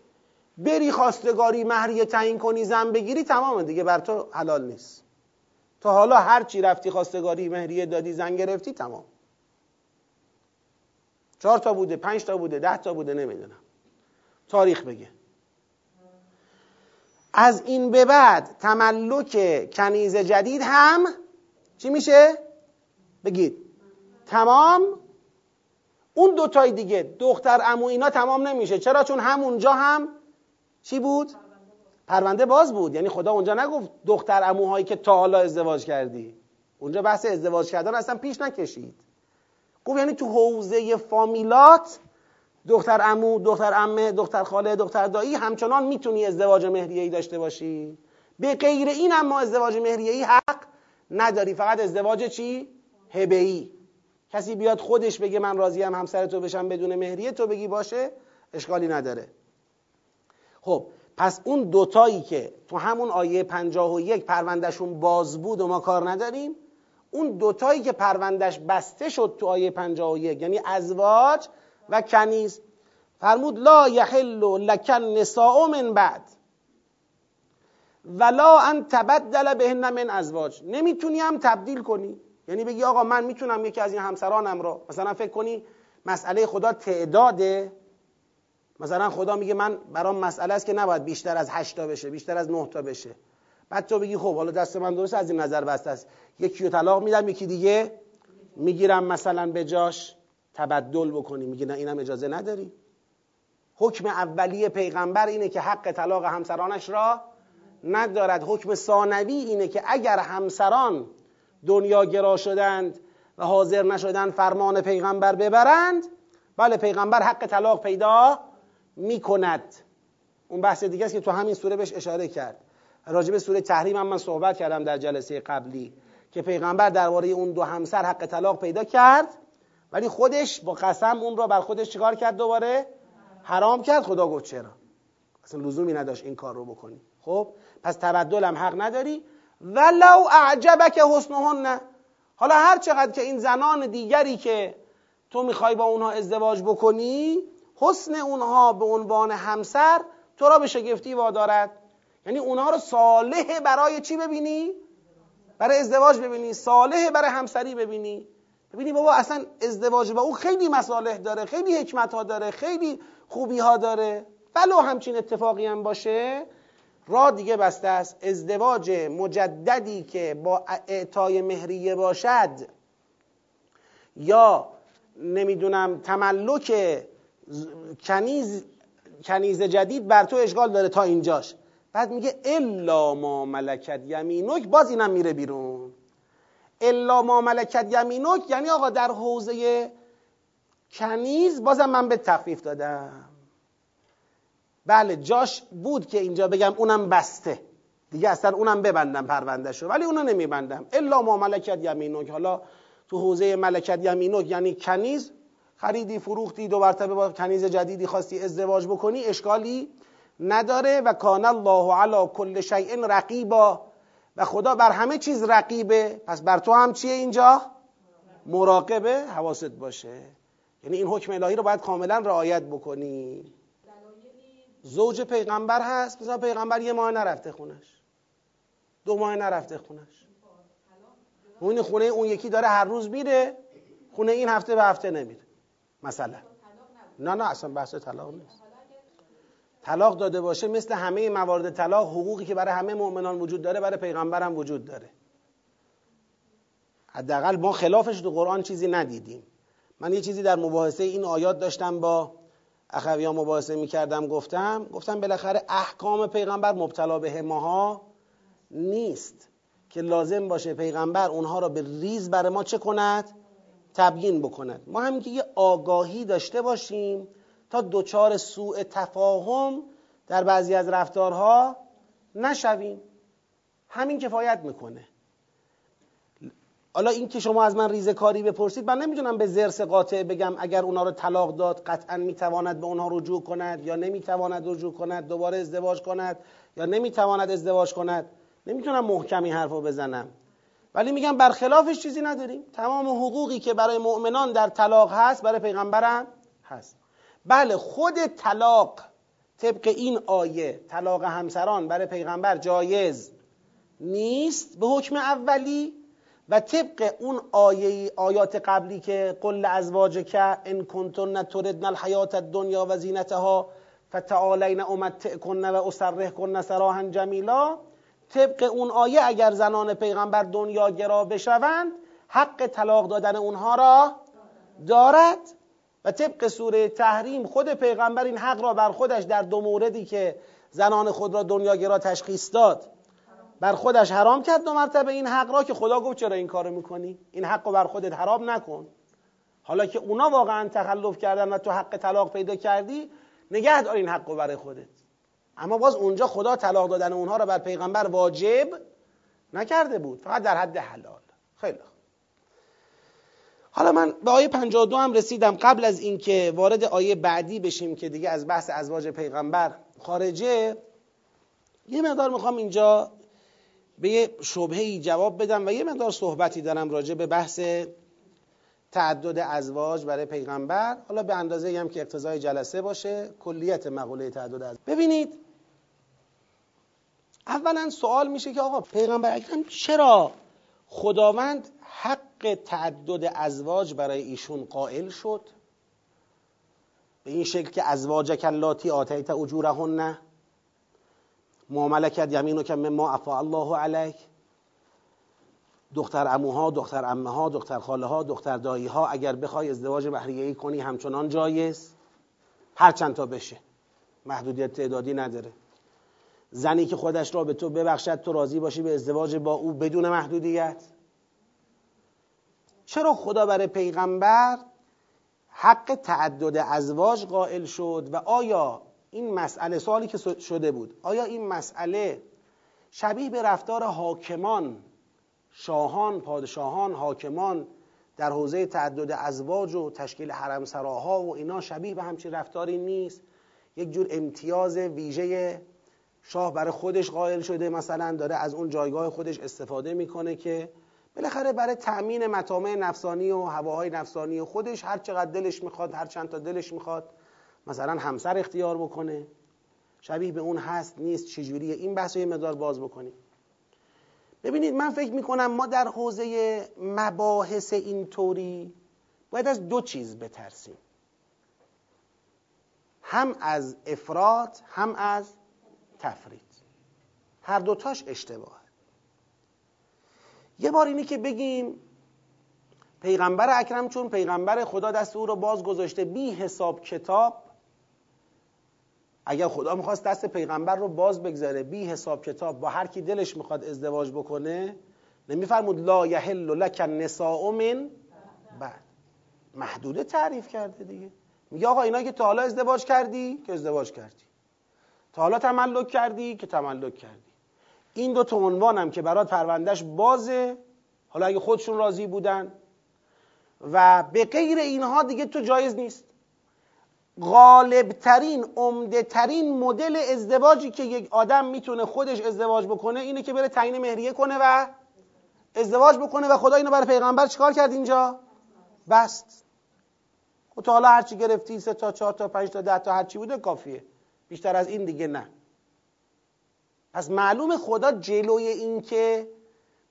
بری خواستگاری مهریه تعیین کنی زن بگیری تمام دیگه بر تو حلال نیست. تا حالا هر چی رفتی خواستگاری مهریه دادی زن گرفتی تمام. چهار تا بوده پنج تا بوده ده تا بوده نمی‌دونم. تاریخ بگه. از این به بعد تملک کنیز جدید هم چی میشه؟ بگید. تمام. اون دوتای دیگه دختر امو اینا تمام نمیشه. چرا؟ چون همونجا هم چی بود؟ پرونده باز بود. یعنی خدا اونجا نگفت دختر اموهایی که تا حالا ازدواج کردی. اونجا بحث ازدواج کردن اصلا پیش نکشید. گفت یعنی تو حوزه فامیلات دختر امو، دختر امه، دختر خاله، دختر دایی همچنان می‌تونی ازدواج ای داشته باشی. به غیر این اما ازدواج ای حق نداری. فقط ازدواج چی؟ ای کسی بیاد خودش بگه من راضیم همسر تو بشم بدون مهریه تو بگی باشه اشکالی نداره. خب پس اون دوتایی که تو همون آیه پنجاه و یک پروندهشون باز بود و ما کار نداریم اون دوتایی که پروندهش بسته شد تو آیه پنجاه و یک یعنی ازواج و کنیز فرمود لا یحل لکن نساء من بعد ولا ان تبدل بهن من ازواج. نمی‌تونی هم تبدیل کنی. یعنی بگی آقا من می‌تونم یکی از این همسرانم رو مثلا فکر کنی مسئله خدا تعداده. مثلا خدا میگه من برام مسئله است که نباید بیشتر از هشتا بشه بیشتر از نه تا بشه. بعد تو بگی خب حالا دست من درست از این نظر بسته است. یکی رو طلاق میدم یکی دیگه می‌گیرم مثلا به جاش تبدل بکنی. میگه نه اینم اجازه نداری. حکم اولیه پیغمبر اینه که حق طلاق همسرانش را ندارد. حکم ثانوی اینه که اگر همسران دنیا گرا شدند و حاضر نشدند فرمان پیغمبر ببرند بله پیغمبر حق طلاق پیدا می‌کند. اون بحث دیگه است که تو همین سوره بهش اشاره کرد. راجع به سوره تحریم هم من صحبت کردم در جلسه قبلی که پیغمبر درباره اون دو همسر حق طلاق پیدا کرد ولی خودش با قسم اون را بر خودش چیکار کرد دوباره؟ حرام کرد. خدا گفت چرا؟ اصلا لزومی نداشت این کار رو بکنی. خب پس تبدل هم حق نداری. ولو اعجبک حسنهن. حالا هر چقدر که این زنان دیگری که تو می‌خوای با اونها ازدواج بکنی حسن اونها به عنوان همسر تو را به شگفتی وادارد. یعنی اونها رو صالح برای چی ببینی؟ برای ازدواج ببینی. صالح برای همسری ببینی. ببینی بابا اصلا ازدواج با او خیلی مصالح داره خیلی حکمت ها داره خیلی خوبی ها داره. ولو همچین اتفاقی هم باشه. را دیگه بسته است. ازدواج مجددی که با اعطای مهریه باشد یا نمی‌دونم تملک کنیز کنیز جدید بر تو اشغال داره تا اینجاش. بعد میگه الا ما ملکت یمینک باز اینم میره بیرون. الا ما ملکت یمینک یعنی آقا در حوزه کنیز بازم من به تخفیف دادم. بله جاش بود که اینجا بگم اونم بسته. دیگه اصلا اونم ببندم پرونده شو ولی اونو نمیبندم. الا ما ملکت یمینک. حالا تو حوزه ملکت یمینک یعنی کنیز خریدی فروختی دو مرتبه با کنیز جدیدی خواستی ازدواج بکنی اشکالی نداره و کان الله علی کل شیء رقیبا. و خدا بر همه چیز رقیبه. پس بر تو هم چیه اینجا؟ مراقبه حواست باشه. یعنی این حکم الهی رو باید کاملا رعایت بکنی. زوج پیغمبر هست. مثلا پیغمبر یه ماه نرفته خونش. دو ماه نرفته خونش. اون خونه اون یکی داره هر روز میره. خونه این هفته به هفته نمیره. مثلا نه نه اصلا بحث طلاق نیست. طلاق داده باشه مثل همه موارد طلاق حقوقی که برای همه مؤمنان وجود داره برای پیغمبر هم وجود داره. حداقل ما خلافش تو قرآن چیزی ندیدیم. من یه چیزی در مباحثه این آیات داشتم با اخویان مباحثه می‌کردم گفتم گفتم بالاخره احکام پیغمبر مبتلا به ماها نیست. که لازم باشه پیغمبر اونها را به ریز برای ما چه کند؟ تبیین بکند. ما همین که یه آگاهی داشته باشیم تا دچار سوء تفاهم در بعضی از رفتارها نشویم. همین کفایت می‌کنه. حالا این که شما از من ریزه کاری بپرسید من نمی‌دونم به زرس قاطع بگم اگر اونا رو طلاق داد قطعا می‌تواند به اونها رجوع کند یا نمی‌تواند رجوع کند دوباره ازدواج کند یا نمی‌تواند ازدواج کند. نمی‌تونم محکمی حرف بزنم. ولی میگم برخلافش چیزی نداریم. تمام حقوقی که برای مؤمنان در طلاق هست برای پیغمبرم هست. بله خود طلاق طبق این آیه طلاق همسران برای پیغمبر جایز نیست به حکم اولی. و طبق اون آیه آیات قبلی که قل ازواجک ان کنتن تردن الحیات الدنیا و زینتها فتعالین امتعکن و اسرحکن سراحا جمیلا طبق اون آیه اگر زنان پیغمبر دنیا گرا بشوند حق طلاق دادن اونها را دارد. و طبق سوره تحریم خود پیغمبر این حق را بر خودش در دو موردی که زنان خود را دنیاگرا تشخیص داد بر خودش حرام کرد دو مرتبه این حق را که خدا گفت چرا این کارو می‌کنی؟ این حق رو بر خودت حرام نکن. حالا که اونا واقعا تخلف کردن و تو حق طلاق پیدا کردی نگه دار این حق رو برای خودت. اما باز اونجا خدا طلاق دادن اونها را بر پیغمبر واجب نکرده بود. فقط در حد حلال. خیلی حالا من به آیه 52 هم رسیدم. قبل از اینکه وارد آیه بعدی بشیم که دیگه از بحث ازواج پیغمبر خارجه یه مقدار می‌خوام اینجا به یه شبهی جواب بدم و یه مقدار صحبتی دارم راجع به بحث تعدد ازواج برای پیغمبر. حالا به اندازه هم که اقتضای جلسه باشه کلیت مقوله تعدد ازواج ببینید اولا سوال میشه که آقا پیغمبر اکرم چرا خداوند حق تعدد ازواج برای ایشون قائل شد؟ به این شکل که ازواج کلاتی آتیت اجورهن ما ملکت که ما افا الله علیک. دختر اموها دختر امه ها دختر خاله ها دختر دایی ها اگر بخوای ازدواج بحریه ای کنی همچنان جایز. هر چند تا بشه. محدودیت تعدادی نداره. زنی که خودش را به تو ببخشد تو راضی باشی به ازدواج با او بدون محدودیت؟ چرا خدا برای پیغمبر حق تعدد ازواج قائل شد و آیا این مسئله سوالی که شده بود آیا این مسئله شبیه به رفتار حاکمان شاهان پادشاهان حاکمان در حوزه تعدد ازواج و تشکیل حرم سراها و اینا شبیه به همچین رفتاری نیست؟ یک جور امتیاز ویژه شاه برای خودش قائل شده مثلا داره از اون جایگاه خودش استفاده می‌کنه که بالاخره برای تأمین مطامع نفسانی و هواهای نفسانی خودش هر چقدر دلش می‌خواد هر چند تا دلش می‌خواد مثلا همسر اختیار بکنه. شبیه به اون هست نیست چجوریه؟ این بحث رو یه مقدار باز بکنیم. ببینید من فکر می‌کنم ما در حوزه مباحث اینطوری باید از دو چیز بترسیم. هم از افراد هم از تفرید هر دوتاش اشتباه یه بار اینی که بگیم پیغمبر اکرم چون پیغمبر خدا دست او رو باز گذاشته بی حساب کتاب اگر خدا می‌خواست دست پیغمبر رو باز بگذاره بی حساب کتاب با هر کی دلش می‌خواد ازدواج بکنه نمیفرمود لا یحل لک النساء من بعد. محدوده تعریف کرده دیگه. میگه آقا اینا که تا حالا ازدواج کردی که ازدواج کردی. تا حالا تملک کردی که تملک کردی. این دو تا عنوانم که برات پروندهش بازه. حالا اگه خودشون راضی بودن. و به غیر اینها دیگه تو جایز نیست. غالبترین عمدهترین مدل ازدواجی که یک آدم می‌تونه خودش ازدواج بکنه اینه که بره تعیین مهریه کنه و ازدواج بکنه و خدا اینو برای پیغمبر چیکار کرد اینجا؟ بست. و تا حالا هرچی گرفتی سه تا چهار تا پنج تا ده تا هرچی بوده کافیه. بیشتر از این دیگه نه. پس معلوم خدا جلوی این که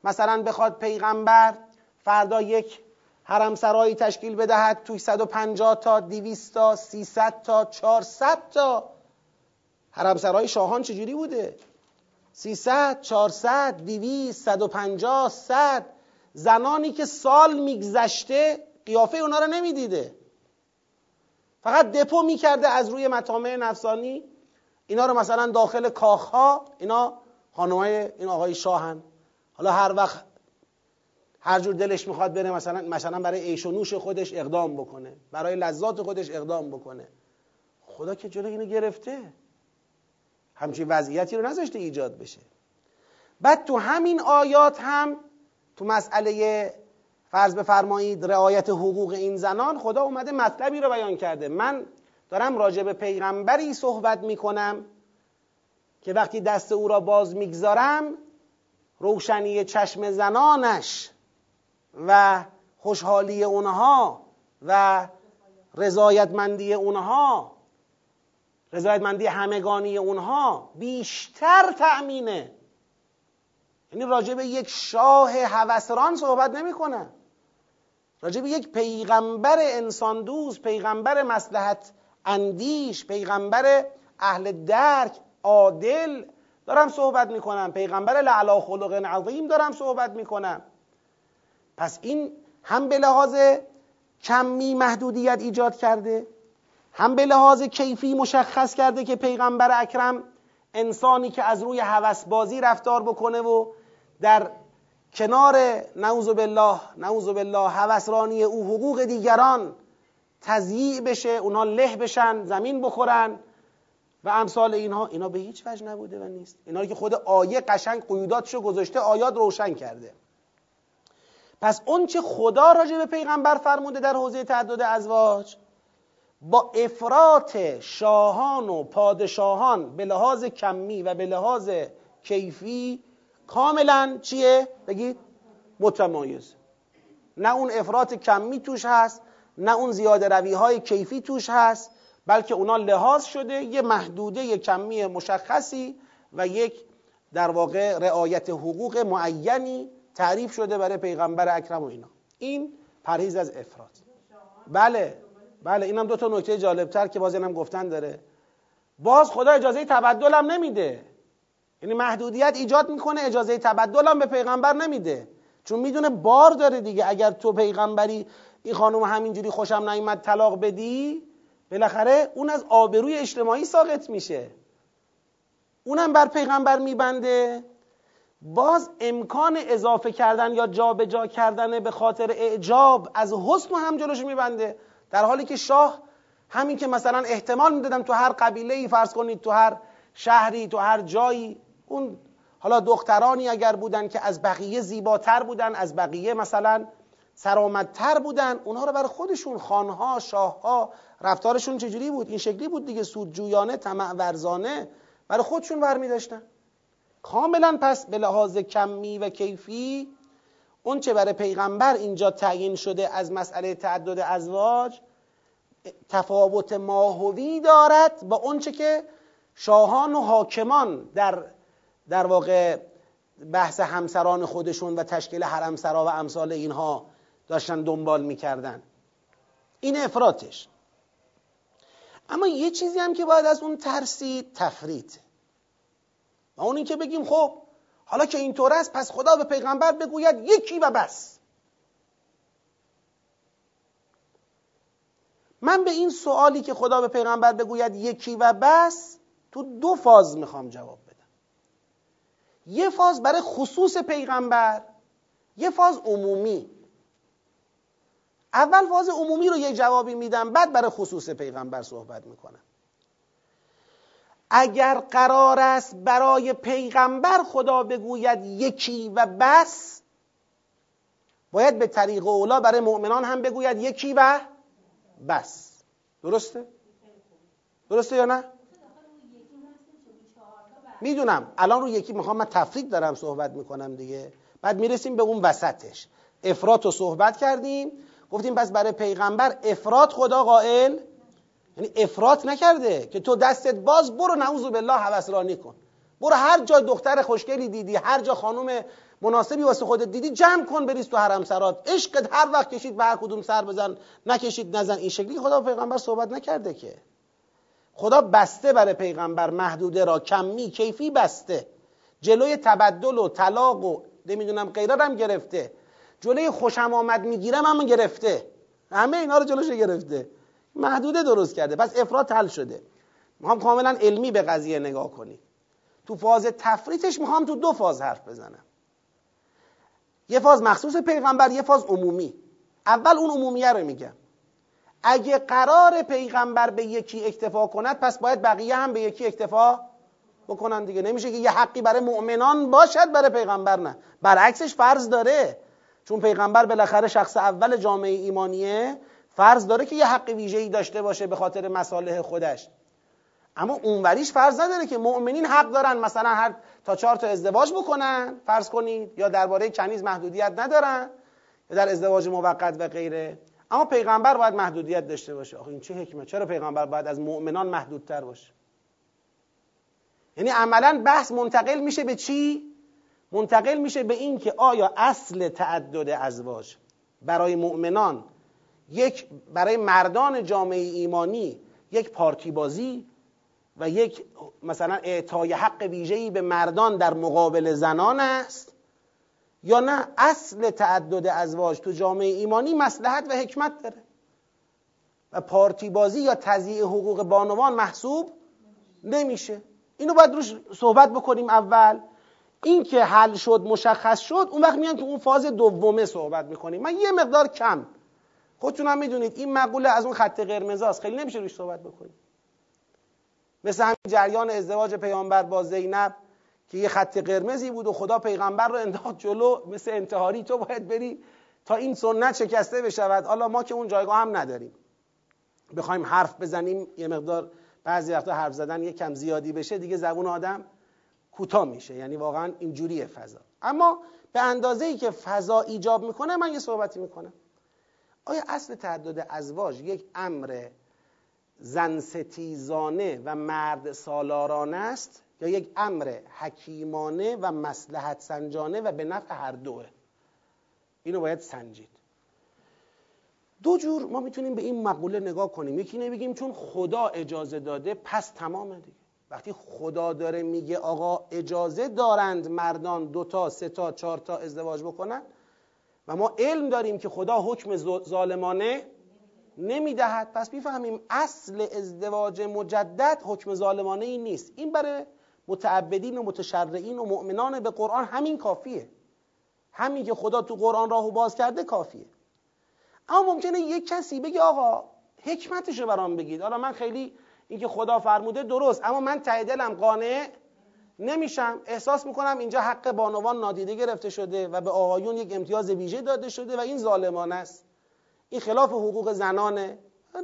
مثلا بخواد پیغمبر فردا یک حرم سرایی تشکیل بدهد توی 150 تا 200 تا 300 تا 400 تا. حرم سرای شاهان چجوری بوده؟ 300 400 200 150 100 زنانی که سال میگذشته قیافه اونا رو نمی‌دیده. فقط دپو می‌کرده از روی مطامع نفسانی. اینا رو مثلا داخل کاخها اینا خانمای این آقای شاهن. حالا هر وقت هر جور دلش می‌خواد بره مثلا مثلا برای عیش و نوش خودش اقدام بکنه. برای لذات خودش اقدام بکنه. خدا که جلو اینو گرفته. همچین وضعیتی رو نذاشته ایجاد بشه. بعد تو همین آیات هم تو مسئله فرض بفرمایید رعایت حقوق این زنان خدا اومده مطلبی رو بیان کرده. من دارم راجع به پیغمبری صحبت می‌کنم که وقتی دست او را باز می‌گذارم روشنی چشم زنانش و خوشحالی اونها و رضایتمندی اونها رضایتمندی همگانی اونها بیشتر تأمینه. یعنی راجع به یک شاه هوسران صحبت نمی‌کنه راجع به یک پیغمبر انسان دوست پیغمبر مسلحت اندیش پیغمبر اهل درک عادل دارم صحبت می‌کنم. پیغمبر لعلا خلق عظیم دارم صحبت می‌کنم. پس این هم به لحاظ کمی محدودیت ایجاد کرده هم به لحاظ کیفی مشخص کرده که پیغمبر اکرم انسانی که از روی بازی رفتار بکنه و در کنار نعوذ بالله نعوذ بالله هوسرانی او حقوق دیگران تضییع بشه اونها له بشن زمین بخورن و امثال اینها. اینا به هیچ وجه نبوده و نیست. اینا که خود آیه قشنگ قیوداتشو گذاشته آیات روشن کرده. پس اون چه خدا راجع به پیغمبر فرموده در حوزه تعدد ازواج با افراط شاهان و پادشاهان به لحاظ کمی و به لحاظ کیفی کاملا چیه؟ بگید متمایز. نه اون افراط کمی توش هست نه اون زیاده روی های کیفی توش هست بلکه اونا لحاظ شده یه محدوده کمی مشخصی و یک در واقع رعایت حقوق معینی تعریف شده برای پیغمبر اکرم و اینا. این پرهیز از افراد بله بله اینم دو تا نکته جالبتر که باز اینم گفتن داره. باز خدا اجازه تبدل هم نمیده. یعنی محدودیت ایجاد می‌کنه اجازه تبدل هم به پیغمبر نمیده. چون می‌دونه بار داره دیگه اگر تو پیغمبری این خانم همینجوری خوشم نیومد طلاق بدی بالاخره اون از آبروی اجتماعی ساقط میشه. اونم بر پیغمبر میبنده. باز امکان اضافه کردن یا جابجا جا کردن به خاطر اعجاب از حسن هم جلوش میبنده. در حالی که شاه همین که مثلا احتمال می‌دادم تو هر قبیله ای فرض کنید تو هر شهری تو هر جایی اون حالا دخترانی اگر بودن که از بقیه زیباتر بودن از بقیه مثلا سرآمدتر بودن اونها رو برای خودشون خانها شاهها رفتارشون چجوری بود؟ این شکلی بود دیگه سودجویانه طمع ورزانه برای خودشون برمی داشتن کاملا پس به لحاظ کمی و کیفی اون چه برای پیغمبر اینجا تعیین شده از مسئله تعدد ازواج تفاوت ماهوی دارد با اونچه که شاهان و حاکمان در در واقع بحث همسران خودشون و تشکیل حرمسرا و امثال اینها داشتن دنبال می‌کردن. این افراتش اما یه چیزی هم که باید از اون ترسید تفرید. و اون این که بگیم خب حالا که اینطور است پس خدا به پیغمبر بگوید یکی و بس. من به این سوالی که خدا به پیغمبر بگوید یکی و بس تو دو فاز می‌خوام جواب یه فاز برای خصوص پیغمبر یه فاز عمومی اول فاز عمومی رو یک جوابی میدم بعد برای خصوص پیغمبر صحبت می‌کنم اگر قرار است برای پیغمبر خدا بگوید یکی و بس باید به طریق اولا برای مؤمنان هم بگوید یکی و بس درسته؟ درسته یا نه؟ می‌دونم. الان رو یکی می‌خوام من تفریق دارم صحبت می‌کنم دیگه. بعد می‌رسیم به اون وسطش. افراد رو صحبت کردیم. گفتیم پس برای پیغمبر افراد خدا قائل؟ یعنی افراط نکرده که تو دستت باز برو نعوذ بالله هوسرانی کن. برو هر جای دختر خوشگلی دیدی هر جا خانم مناسبی واسه خودت دیدی جمع کن بریز تو حرم سرات. عشقت هر وقت کشید به هر کدوم سر بزن نکشید نزن. این شکلی خدا پیغمبر صحبت نکرده که. خدا بسته برای پیغمبر محدوده را کمی کیفی بسته. جلوی تبدل و طلاق و نمی‌دونم غیره هم گرفته. جلوی خوشم آمد می‌گیرم هم گرفته. همه اینا رو جلوش گرفته. محدوده درست کرده. پس افراد حل شده. می‌خوام کاملا علمی به قضیه نگاه کنیم. تو فاز تفریطش می‌خوام تو دو فاز حرف بزنم. یه فاز مخصوص پیغمبر یه فاز عمومی. اول اون عمومیه رو میگم. اگه قرار پیغمبر به یکی اکتفا کند پس باید بقیه هم به یکی اکتفا بکنن دیگه. نمیشه که یه حقی برای مؤمنان باشد برای پیغمبر نه. برعکسش فرض داره. چون پیغمبر بالاخره شخص اول جامعه ایمانیه فرض داره که یه حق ویژه‌ای داشته باشه به خاطر مصالح خودش. اما اونوریش فرض نداره که مؤمنین حق دارن مثلا هر تا چهار تا ازدواج بکنن فرض کنید یا درباره کنیز محدودیت ندارن یا در ازدواج موقت و غیره. اما پیغمبر باید محدودیت داشته باشه. آخه این چه حکمه چرا پیغمبر باید از مؤمنان محدودتر باشه؟ یعنی عملا بحث منتقل میشه به چی؟ منتقل میشه به این که آیا اصل تعدد ازواج برای مؤمنان یک برای مردان جامعه ایمانی یک پارتی بازی و یک مثلا اعطای حق ویژه‌ای به مردان در مقابل زنان است؟ یا نه اصل تعدد ازواج تو جامعه ایمانی مسلحت و حکمت داره. و پارتی بازی یا تضییع حقوق بانوان محسوب نمیشه. اینو باید روش صحبت بکنیم اول. این که حل شد مشخص شد اون وقت میان که اون فاز دومه صحبت می‌کنیم. من یه مقدار کم. خودتون هم می‌دونید این مقوله از اون خط قرمز خیلی نمیشه روش صحبت بکنیم. مثل همین جریان ازدواج پیامبر با زینب. که یه خط قرمزی بود و خدا پیغمبر رو انداخت جلو مثل انتحاری تو باید بری تا این سنت شکسته بشود. حالا ما که اون جایگاه هم نداریم. بخوایم حرف بزنیم یه مقدار بعضی وقتا حرف زدن یه کم زیادی بشه دیگه زبون آدم کوتاه میشه. یعنی واقعا اینجوری فضا. اما به اندازه ای که فضا ایجاب می‌کنه من یه صحبتی می‌کنم. آیا اصل تعدد ازواج یک امر زن ستیزانه و مرد سالارانه است؟ یا یک امر حکیمانه و مسلحت سنجانه و به نفع هر دوه اینو باید سنجید. دو جور ما می‌تونیم به این مقوله نگاه کنیم. یکی نمیگیم چون خدا اجازه داده پس تمامه دیگه. وقتی خدا داره میگه آقا اجازه دارند مردان دوتا سه تا چهار تا ازدواج بکنن و ما علم داریم که خدا حکم ظالمانه نمی‌دهد. پس می‌فهمیم اصل ازدواج مجدد حکم ظالمانه ای نیست. این برای متعبدین و متشرعین و مؤمنان به قرآن همین کافیه. همین که خدا تو قرآن راهو باز کرده کافیه. اما ممکنه یک کسی بگه آقا حکمتش رو برام بگید. حالا من خیلی اینکه خدا فرموده درست اما من ته دلم قانع نمیشم. احساس می‌کنم اینجا حق بانوان نادیده گرفته شده و به آقایون یک امتیاز ویژه داده شده و این ظالمانه است. این خلاف حقوق زنانه.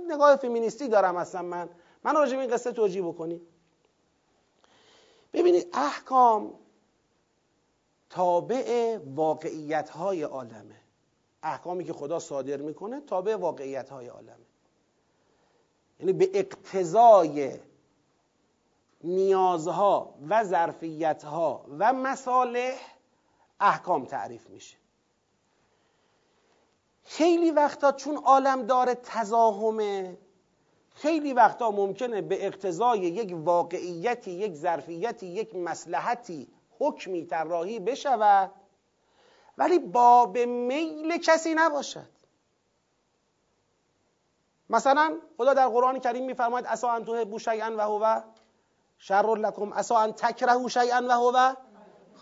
نگاه فمینیستی دارم اصلا من. من راجع به این قصه توجیه بکنید ببینید احکام تابع واقعیت های عالمه. احکامی که خدا صادر می‌کنه تابع واقعیت های عالمه. یعنی به اقتضای نیازها و ظرفیتها و مصالح احکام تعریف میشه. خیلی وقتا چون عالم داره تزاهمه خیلی وقتا ممکنه به اقتضای یک واقعیتی یک ظرفیتی یک مسلحتی حکمی طراحی بشود ولی باب میل کسی نباشد. مثلا خدا در قرآن کریم میفرماید اسا ان تحبوا شیئا و هو شر لکم اسا ان تکرهوا شیئا و هو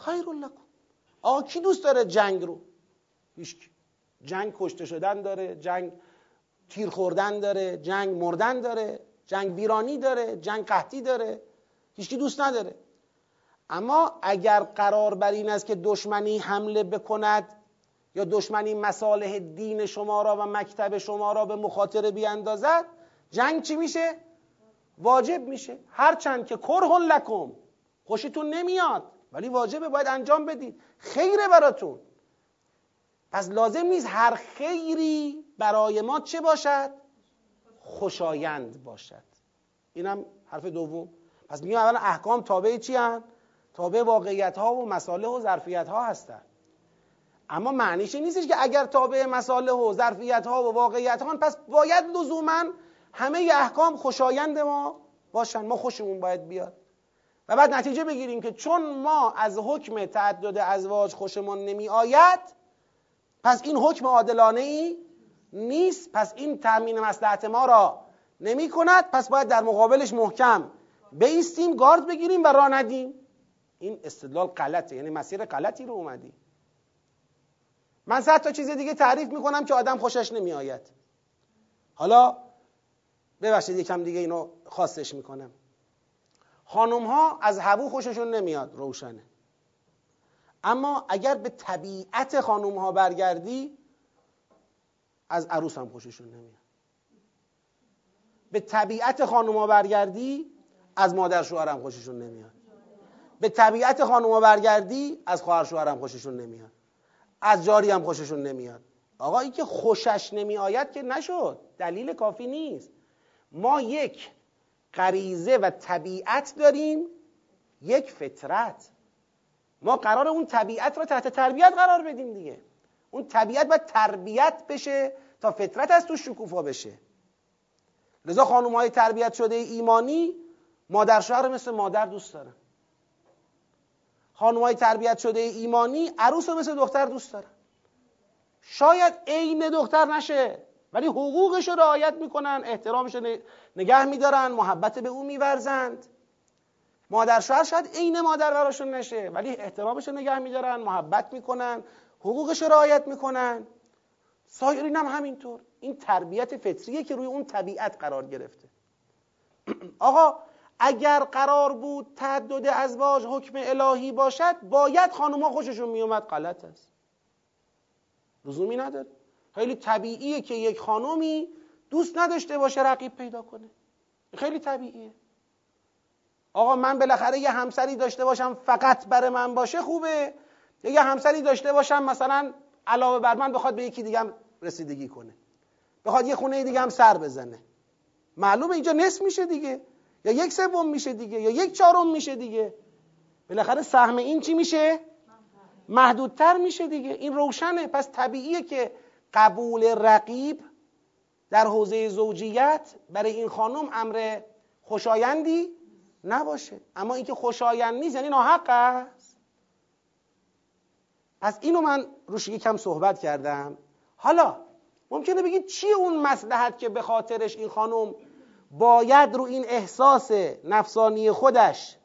خیر لکم. آقا کی دوست داره جنگ رو؟ هیچ جنگ کشته شدن داره جنگ تیر خوردن داره جنگ مردن داره جنگ ویرانی داره جنگ قحطی داره هیچکی دوست نداره. اما اگر قرار بر این است که دشمنی حمله بکند یا دشمنی مصالح دین شما را و مکتب شما را به مخاطره بیاندازد جنگ چی میشه؟ واجب میشه. هرچند که کرهن لکم خوشیتون نمیاد ولی واجبه باید انجام بدید. خیره براتون. پس لازم نیست هر خیری برای ما چه باشد؟ خوشایند باشد. اینم حرف دوم. پس میگم اولا احکام تابع چی هن؟ تابع واقعیت ها و مصالح و ظرفیت ها هستن. اما معنیش نیستش که اگر تابع مصالح و ظرفیت ها و واقعیت ها پس باید لزوما همه احکام خوشایند ما باشن. ما خوشمون باید بیاد. و بعد نتیجه بگیریم که چون ما از حکم تعدد ازواج خوشمون نمی آید پس این حکم عادلانه ای نیست. پس این تامین مصلحت ما را نمی کند. پس باید در مقابلش محکم بیستیم گارد بگیریم و را ندیم. این استدلال غلطه. یعنی مسیر غلطی رو اومدی. من صد تا چیز دیگه تعریف می‌کنم که آدم خوشش نمیآید. حالا ببخشید یکم دیگه اینو خاصش می‌کنم. خانم ها از هبو خوششون نمیاد روشنه. اما اگر به طبیعت خانم ها برگردی از عروس هم خوششون نمیاد. به طبیعت خانم ها برگردی از مادر شوهرم خوششون نمیاد. به طبیعت خانوما برگردی از خواهر شوهرم خوششون نمیاد. از جاری هم خوششون نمیاد. آقا این که خوشش نمی آید که نشد. دلیل کافی نیست. ما یک غریزه و طبیعت داریم یک فطرت. ما قرار اون طبیعت رو تحت تربیت قرار بدیم دیگه. اون طبیعت باید تربیت بشه تا فطرت از تو شکوفا بشه. لذا خانوم های تربیت شده ایمانی مادر شوهر مثل مادر دوست دارن. خانوم های تربیت شده ایمانی عروس رو مثل دختر دوست دارن. شاید عین دختر نشه ولی حقوقش رو رعایت می‌کنن احترامش رو نگه میدارن محبت به او میورزند. مادر شوهر شاید عین مادر براشون نشه ولی احترامش رو نگه میدارن محبت می‌کنن. حقوقش رو رعایت می‌کنن. سایرین هم همینطور. این تربیت فطریه که روی اون طبیعت قرار گرفته. آقا اگر قرار بود تعدد ازواج حکم الهی باشد باید خانوما خوششون میومد غلط است. لزومی نداره. خیلی طبیعیه که یک خانومی دوست نداشته باشه رقیب پیدا کنه. خیلی طبیعیه. آقا من بالاخره یه همسری داشته باشم فقط برای من باشه خوبه. یه همسری داشته باشم مثلا علاوه بر من بخواد به یکی دیگه رسیدگی کنه. بخواد یه خونه دیگه هم سر بزنه. معلومه اینجا نصف میشه دیگه. یا یک سوم میشه دیگه. یا یک چهارم میشه دیگه. بالاخره سهم این چی میشه؟ محدودتر میشه دیگه. این روشنه. پس طبیعیه که قبول رقیب در حوزه زوجیت برای این خانم امر خوشایندی نباشه. اما اینکه خوشایند نیست یعنی ناحق است پس اینو من روش یکم صحبت کردم. حالا ممکنه بگید چیه اون مسلحت که به خاطرش این خانم باید رو این احساس نفسانی خودش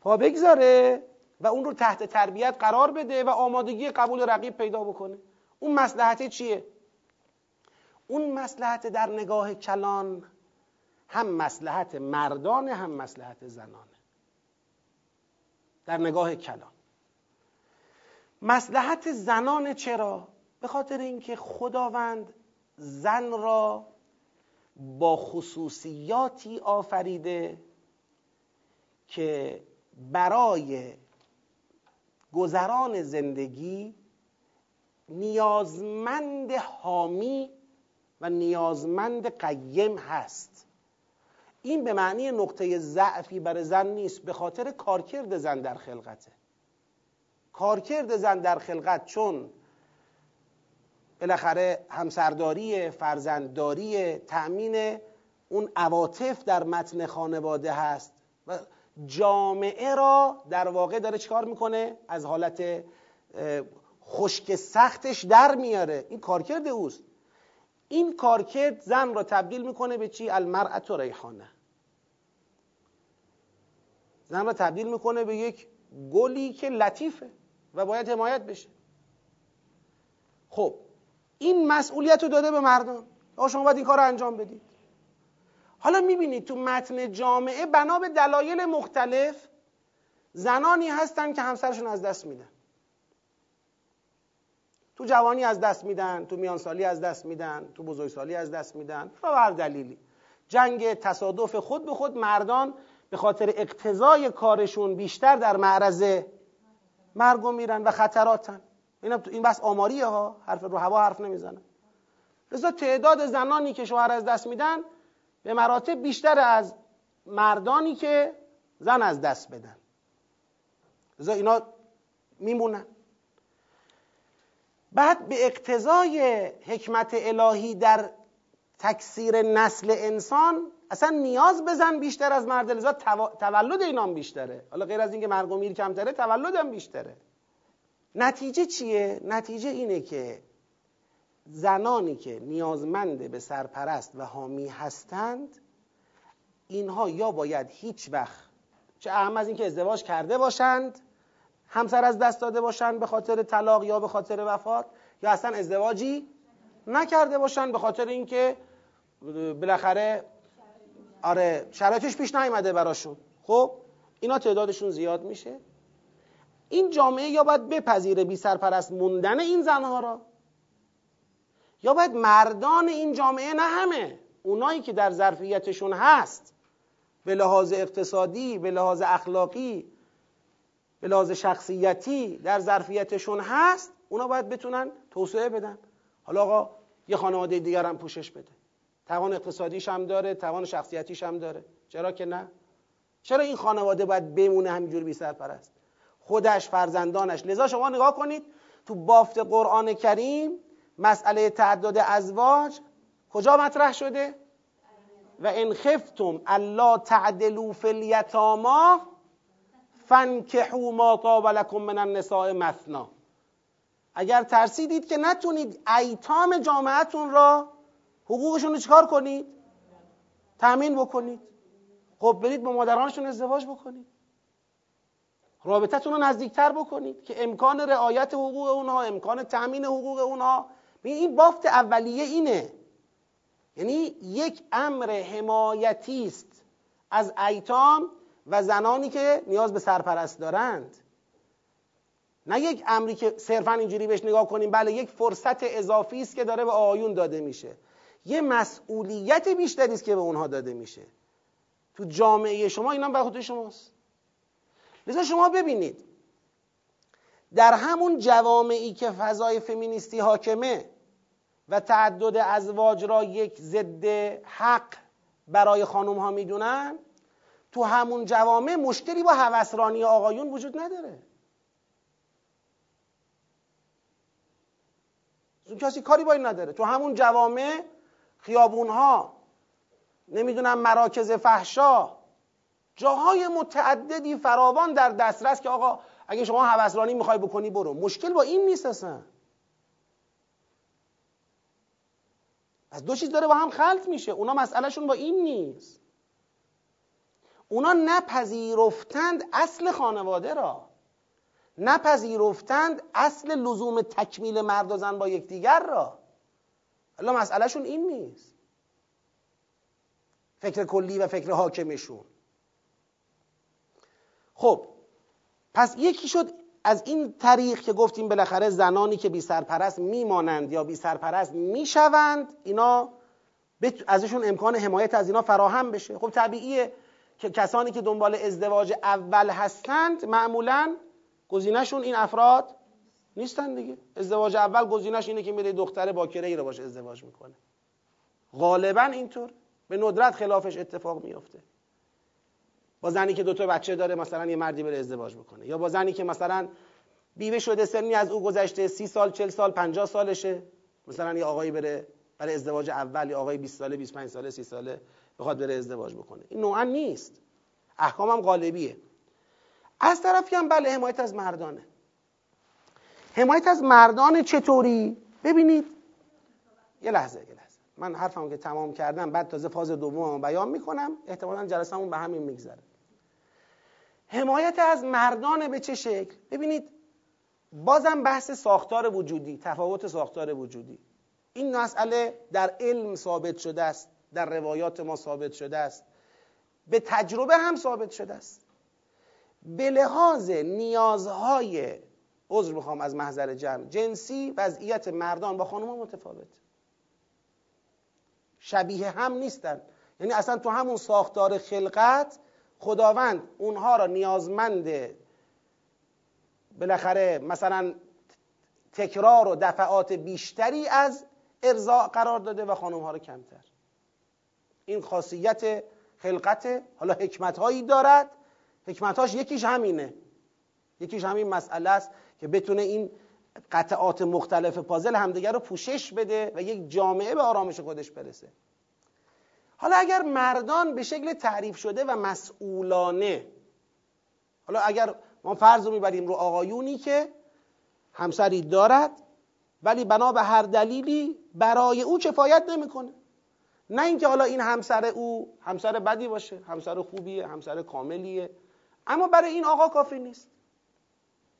پا بگذاره و اون رو تحت تربیت قرار بده و آمادگی قبول رقیب پیدا بکنه؟ اون مسلحت چیه؟ اون مسلحت در نگاه کلان هم مسلحت مردان هم مسلحت زنانه. در نگاه کلان. مسلحت زنان چرا؟ به خاطر اینکه خداوند زن را با خصوصیاتی آفریده که برای گذران زندگی نیازمند حامی و نیازمند قیم هست این به معنی نقطه ضعفی برای زن نیست به خاطر کارکرد زن در خلقته کارکرد زن در خلقت چون بالاخره همسرداری فرزندداری تأمین اون عواطف در متن خانواده هست و جامعه را در واقع داره چکار می‌کنه؟ از حالت خشک سختش در میاره. این کارکرد اوست. این کارکرد زن را تبدیل می‌کنه به چی؟ المرأت و ریحانه. زن را تبدیل می‌کنه به یک گلی که لطیفه. و باید حمایت بشه. خب این مسئولیت رو داده به مردان آقا شما باید این کار رو انجام بدید. حالا می‌بینید تو متن جامعه بنا به دلایل مختلف زنانی هستن که همسرشون از دست میدن. تو جوانی از دست میدن تو میانسالی از دست میدن تو بزرگسالی از دست میدن. و هر دلیلی. جنگ تصادف خود به خود مردان به خاطر اقتضای کارشون بیشتر در معرض مرگ میرن و خطراتن. این این بس آماریه ها. حرف رو هوا حرف نمی‌زنن. لذا تعداد زنانی که شوهر از دست میدن به مراتب بیشتر از مردانی که زن از دست بدن. لذا اینا میمونن. بعد به اقتضای حکمت الهی در تکثیر نسل انسان اصلا نیاز بزن بیشتر از مرد لذا تولد اینام بیشتره حالا غیر از اینکه مرگ و میر کمتره تولدم بیشتره نتیجه چیه؟ نتیجه اینه که زنانی که نیازمند به سرپرست و حامی هستند اینها یا باید هیچ وقت چه اهم از اینکه ازدواج کرده باشند همسر از دست داده باشند به خاطر طلاق یا به خاطر وفات یا اصلا ازدواجی نکرده باشند به خاطر اینکه بالاخره آره شرایطش پیش نیامده براشون. خب اینا تعدادشون زیاد میشه. این جامعه یا باید بپذیره بی سرپرست موندن این زنها را؟ یا باید مردان این جامعه نه همه اونایی که در ظرفیتشون هست به لحاظ اقتصادی به لحاظ اخلاقی به لحاظ شخصیتی در ظرفیتشون هست اونا باید بتونن توسعه بدن. حالا آقا یه خانواده دیگر هم پوشش بده. توان اقتصادیش هم داره توان شخصیتیش هم داره. چرا که نه؟ چرا این خانواده باید بمونه همینجور بی سرپرست؟ خودش فرزندانش. لذا شما نگاه کنید تو بافت قرآن کریم مسئله تعدد ازواج کجا مطرح شده؟ و ان خفتم الا تعدلوا فی الیتاما فانکحوا ما طاب لكم من النساء مثنا. اگر ترسیدید که نتونید ایتام جامعتون را حقوقشون رو چکار کنید؟ تأمین بکنید. خب برید با مادرانشون ازدواج بکنید. رابطتون رو نزدیکتر بکنید که امکان رعایت حقوق اونها امکان تأمین حقوق اونها. این بافت اولیه اینه. یعنی یک امر حمایتی است از ایتام و زنانی که نیاز به سرپرست دارند. نه یک امری که صرفا اینجوری بهش نگاه کنیم بله یک فرصت اضافی است که داره به آیون داده میشه. یه مسئولیت بیشتری است که به اونها داده میشه. تو جامعه شما اینا به خود شماست. لذا شما ببینید در همون جوامعی که فضای فمینیستی حاکمه و تعدد ازواج را یک ضد حق برای خانم ها می‌دونن تو همون جوامع مشکلی با هوسرانی آقایون وجود نداره. کسی کاری با این نداره. تو همون جوامع خیابون ها نمی‌دونم مراکز فحشا جاهای متعددی فراوان در دسترس که آقا اگه شما هوسرانی می‌خوای بکنی برو. مشکل با این نیست اصلا. از دو چیز داره با هم خلط میشه. اونا مسئلهشون با این نیست. اونا نپذیرفتند اصل خانواده را. نپذیرفتند اصل لزوم تکمیل مرد و زن با یکدیگر را. حالا مسئلهشون این نیست. فکر کلی و فکر حاکمشون. خب پس یکی شد از این طریق که گفتیم بالاخره زنانی که بی سرپرست میمانند یا بی سرپرست می‌شوند اینا ازشون امکان حمایت از اینا فراهم بشه. خب طبیعیه که کسانی که دنبال ازدواج اول هستند معمولا گزینهشون این افراد نیستن دیگه. ازدواج اول گزینش اینه که میره دختر باکره ای رو باشه ازدواج می‌کنه. غالبا اینطور. به ندرت خلافش اتفاق میافته. با زنی که دوتا بچه داره مثلا یه مردی بره ازدواج بکنه. یا با زنی که مثلا بیوه شده سنی از او گذشته سی سال چل سال پنجاه سالشه. مثلا یه آقایی بره برای ازدواج اول یا آقای 20 ساله 25 ساله 30 ساله بخواد بره ازدواج بکنه. این نوعا نیست. احکامم غالبیه. از طرفی هم بله حمایت از مردانه. حمایت از مردان چطوری؟ ببینید. یه لحظه یه لحظه. من حرفم که تمام کردم بعد تازه فاز دوم بیان می‌کنم. احتمالا جلسمون به همین میگذره. حمایت از مردان به چه شکل؟ ببینید بازم بحث ساختار وجودی تفاوت ساختار وجودی. این مسئله در علم ثابت شده است در روایات ما ثابت شده است. به تجربه هم ثابت شده است. به لحاظ نیازهای عذر می‌خوام از محضر جمع. جنسی وضعیت مردان با خانوما متفاوت. شبیه هم نیستن. یعنی اصلا تو همون ساختار خلقت خداوند اونها را نیازمند بالاخره مثلا تکرار و دفعات بیشتری از ارضاء قرار داده و خانم ها رو کمتر. این خاصیت خلقت حالا حکمت هایی دارد. حکمتهاش یکیش همینه. یکیش همین مسئله است که بتونه این قطعات مختلف پازل همدیگر رو پوشش بده و یک جامعه به آرامش خودش برسه. حالا اگر مردان به شکل تعریف شده و مسئولانه حالا اگر ما فرض رو می‌بریم رو آقایونی که همسری دارد ولی بنا به هر دلیلی برای او کفایت نمی‌کنه. نه اینکه حالا این همسر او همسر بدی باشه همسر خوبیه همسر کاملیه. اما برای این آقا کافی نیست.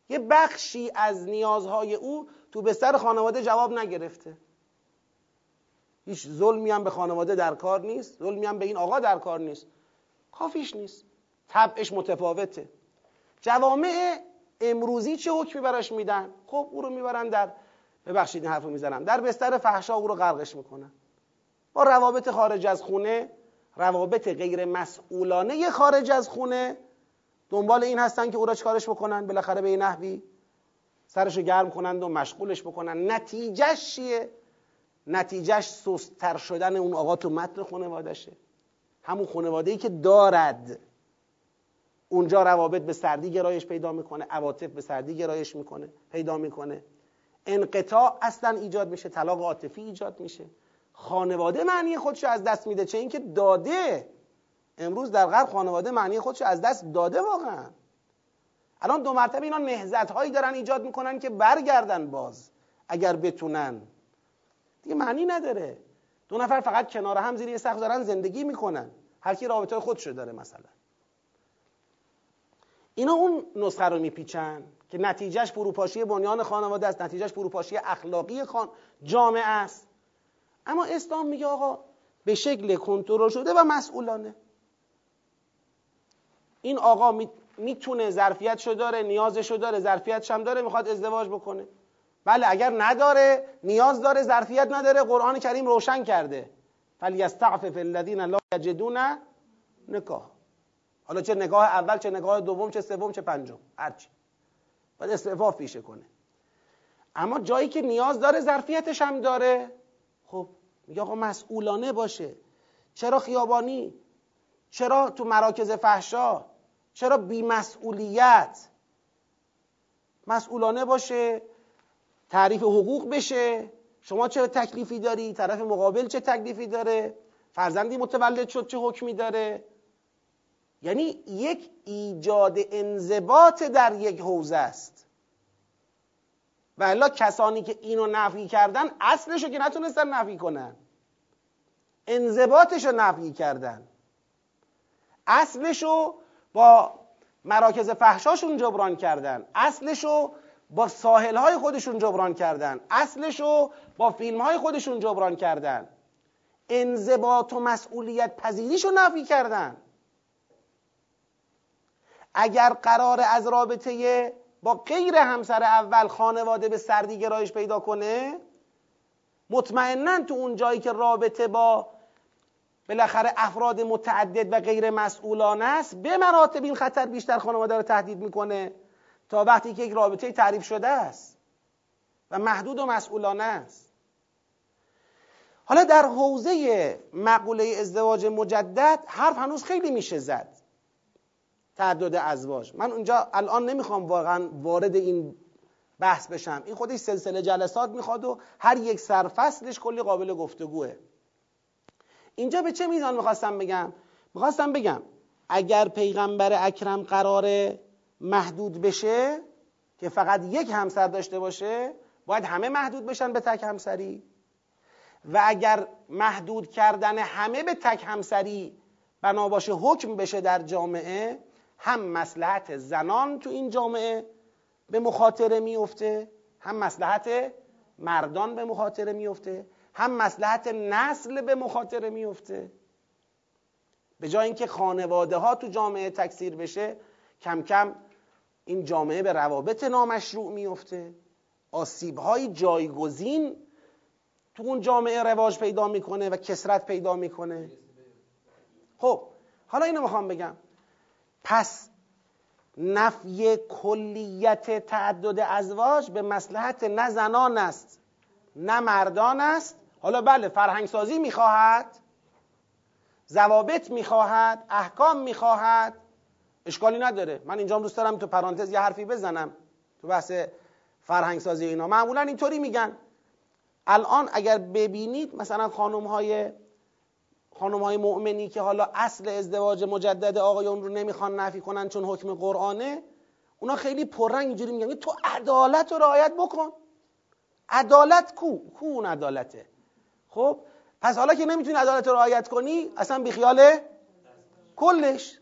یه بخشی از نیازهای او تو بستر خانواده جواب نگرفته. هیچ ظلمی هم به خانواده در کار نیست ظلمی هم به این آقا در کار نیست. کافیش نیست. طبعش متفاوته. جوامع امروزی چه حکمی براش میدن؟ خب او رو می‌برن در ببخشید این حرفو می‌زنم. در بستر فحشا او رو غرقش می‌کنن. با روابط خارج از خونه روابط غیر مسئولانه خارج از خونه دنبال این هستن که او را چکارش بکنن؟ بالاخره به نحوی سرشو گرم کنند و مشغولش بکنن. نتیجهش چیه؟ نتیجهش سستر شدن اون آقا تو متن خانوادشه همون خانواده ای که دارد. اونجا روابط به سردی گرایش پیدا می‌کنه عواطف به سردی گرایش می‌کنه پیدا می‌کنه. انقطاع اصلا ایجاد میشه طلاق عاطفی ایجاد میشه. خانواده معنی خودش از دست میده چه اینکه داده. امروز در غرب خانواده معنی خودش از دست داده واقعا. الان دو مرتبه اینا نهزت هایی دارن ایجاد می‌کنن که برگردن باز اگر بتونن. دیگه معنی نداره. دو نفر فقط کنار هم زیر یه دارن زندگی می‌کنن. هر کی رابطه خودشو داره مثلا. اینا اون نسخه رو میپیچن که نتیجهش فروپاشی بنیان خانواده است نتیجهش فروپاشی اخلاقی خان... جامعه است. اما اسلام میگه آقا به شکل کنترل شده و مسئولانه. این آقا می‌تونه ظرفیتشو داره نیازشو داره ظرفیتش هم داره می‌خواد ازدواج بکنه. بله اگر نداره نیاز داره ظرفیت نداره قرآن کریم روشن کرده. فلیستعفف الذین لا یجدون نکاح حالا چه نگاه اول چه نگاه دوم چه سوم چه پنجم هرچی باید استعفاف پیشه کنه. اما جایی که نیاز داره ظرفیتش هم داره. خب میگه آقا مسئولانه باشه. چرا خیابانی؟ چرا تو مراکز فحشا؟ چرا بیمسئولیت مسئولانه باشه تعریف حقوق بشه؟ شما چه تکلیفی داری؟ طرف مقابل چه تکلیفی داره؟ فرزندی متولد شد چه حکمی داره؟ یعنی یک ایجاد انضباط در یک حوزه است. و الا کسانی که اینو نفی کردن اصلشو که نتونستن نفی کنن. انضباطشو نفی کردن. اصلشو با مراکز فحشاشون جبران کردن. اصلشو با ساحل های خودشون جبران کردن. اصلشو با فیلم های خودشون جبران کردن. انضباط و مسئولیت پذیریشو نفی کردن. اگر قرار از رابطه با غیر همسر اول خانواده به سردی گرایش پیدا کنه مطمئنا تو اون جایی که رابطه با بالاخره افراد متعدد و غیر مسئولانه است به مراتب این خطر بیشتر خانواده رو تهدید می‌کنه تا وقتی که یک رابطه تعریف شده است و محدود و مسئولانه است. حالا در حوزه مقوله ازدواج مجدد حرف هنوز خیلی میشه زد. تعدد ازواج. من اونجا الان نمی‌خوام واقعا وارد این بحث بشم. این خودش سلسله جلسات می‌خواد و هر یک سرفصلش کلی قابل گفتگوه. اینجا به چه میزان می‌خواستم بگم؟ می‌خواستم بگم اگر پیغمبر اکرم قراره محدود بشه که فقط یک همسر داشته باشه باید همه محدود بشن به تک همسری. و اگر محدود کردن همه به تک همسری بنا باشه حکم بشه در جامعه هم مسلحت زنان تو این جامعه به مخاطره میفته هم مسلحت مردان به مخاطره میفته هم مسلحت نسل به مخاطره میفته. به جای اینکه خانواده ها تو جامعه تکثیر بشه کم کم این جامعه به روابط نامشروع میفته. آسیب های جایگزین تو اون جامعه رواج پیدا می‌کنه و کسرت پیدا می‌کنه. خب حالا اینو می‌خوام بگم. پس نفی کلیت تعدد ازواج به مسلحت نه زنان است نه مردان است حالا بله فرهنگ سازی می‌خواهد ضوابط می‌خواهد احکام می‌خواهد. اشکالی نداره. من اینجا دوست دارم تو پرانتز یه حرفی بزنم تو بحث فرهنگ سازی اینا. معمولا اینطوری میگن. الان اگر ببینید مثلا خانم های خانم های مؤمنی که حالا اصل ازدواج مجدد آقایون رو نمی‌خوان نفی کنن چون حکم قرآنه اونا خیلی پررنگ اینجوری میگن. تو عدالت رو رعایت بکن. عدالت کو؟ کو اون عدالته؟ خب پس حالا که نمی‌تونی عدالت رو رعایت کنی اصلا بیخیال کلش.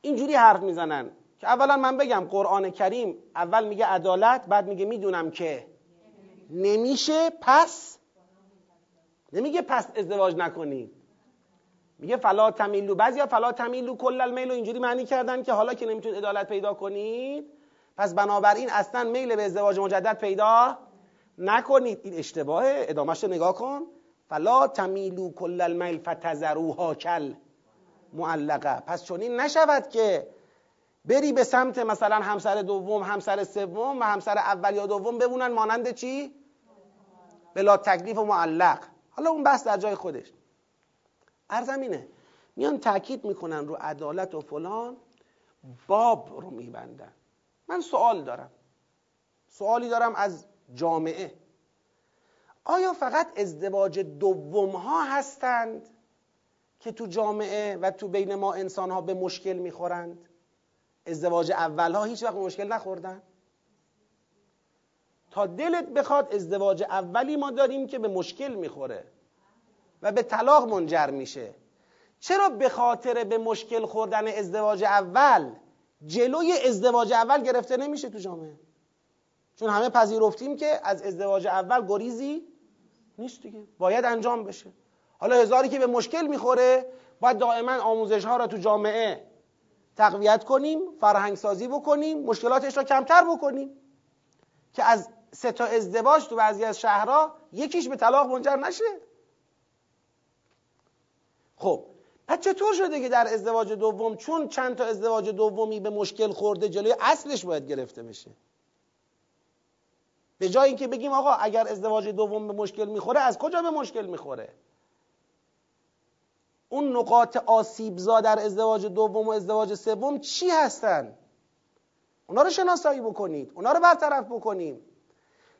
اینجوری حرف می‌زنن که اولا من بگم قرآن کریم اول میگه عدالت بعد میگه می‌دونم که. نمیشه پس؟ نمیگه پس ازدواج نکنید میگه فلا تمیلو بعضیا فلا تمیلو کل المیل اینجوری معنی کردن که حالا که نمی‌تونید عدالت پیدا کنید پس بنابراین اصلا میل به ازدواج مجدد پیدا نکنید این اشتباهه ادامهش نگاه کن. فلا تمیلو کل المیل فتذروها کل معلقه. پس چون این نشود که بری به سمت مثلا همسر دوم همسر سوم و همسر اول یا دوم بمونن مانند چی؟ بلا تکلیف و معلق. حالا اون بحث در جای خودش. ارزم اینه میان تاکید می‌کنن رو عدالت و فلان باب رو میبندن. من سوال دارم. سوالی دارم از جامعه. آیا فقط ازدواج دوم ها هستند که تو جامعه و تو بین ما انسان ها به مشکل می‌خورند؟ ازدواج اول ها هیچ وقت مشکل نخوردن؟ تا دلت بخواد ازدواج اولی ما داریم که به مشکل می‌خوره و به طلاق منجر میشه. چرا به خاطر به مشکل خوردن ازدواج اول جلوی ازدواج اول گرفته نمیشه تو جامعه؟ چون همه پذیرفتیم که از ازدواج اول گریزی نیست دیگه. باید انجام بشه. حالا هزاری که به مشکل می‌خوره باید دائما آموزش ها را تو جامعه تقویت کنیم فرهنگ سازی بکنیم مشکلاتش را کمتر بکنیم. که از سه تا ازدواج تو بعضی از شهرها یکیش به طلاق منجر نشه. خب پس چطور شده که در ازدواج دوم چون چند تا ازدواج دومی به مشکل خورده جلوی اصلش باید گرفته بشه؟ به جای اینکه بگیم آقا اگر ازدواج دوم به مشکل می‌خوره از کجا به مشکل می‌خوره؟ اون نقاط آسیبزا در ازدواج دوم و ازدواج سوم چی هستن؟ اونا رو شناسایی بکنید اونا رو برطرف بکنیم.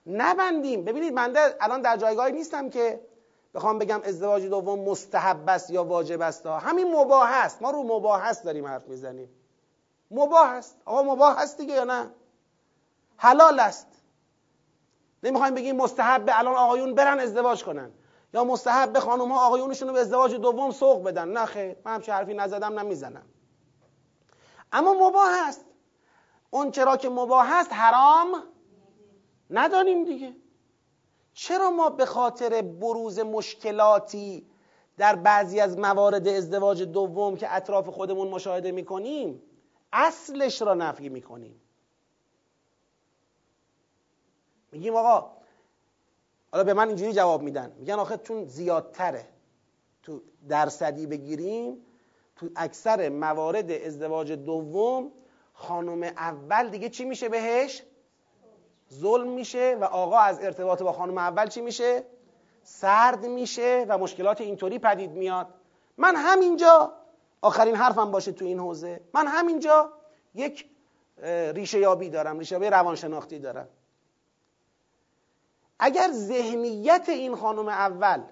نبندیم. ببینید من الان در جایگاهی نیستم که بخوام بگم ازدواج دوم مستحب است یا واجب است. همین مباح است. ما رو مباح است داریم حرف می‌زنیم. مباح است. آقا مباح هست دیگه یا نه؟ حلال است. نمی‌خوایم بگیم مستحب الان آقایون برن ازدواج کنن. یا مستحب به خانم ها آقایونشون رو به ازدواج دوم سوق بدن. نه خیر من همچه حرفی نزدم نمی‌زنم اما مباح هست اون چرا که مباح هست حرام ندانیم دیگه. چرا ما به خاطر بروز مشکلاتی در بعضی از موارد ازدواج دوم که اطراف خودمون مشاهده می‌کنیم اصلش را نفی می‌کنیم؟ میگیم آقا حالا به من اینجوری جواب میدن. میگن آخه چون زیادتره تو درصدی بگیریم تو اکثر موارد ازدواج دوم خانم اول دیگه چی میشه بهش؟ ظلم میشه و آقا از ارتباط با خانم اول چی میشه؟ سرد میشه و مشکلات اینطوری پدید میاد. من همینجا آخرین حرفم باشه تو این حوزه. من همینجا یک ریشه یابی دارم ریشه یابی روانشناختی دارم. اگر ذهنیت این خانم اول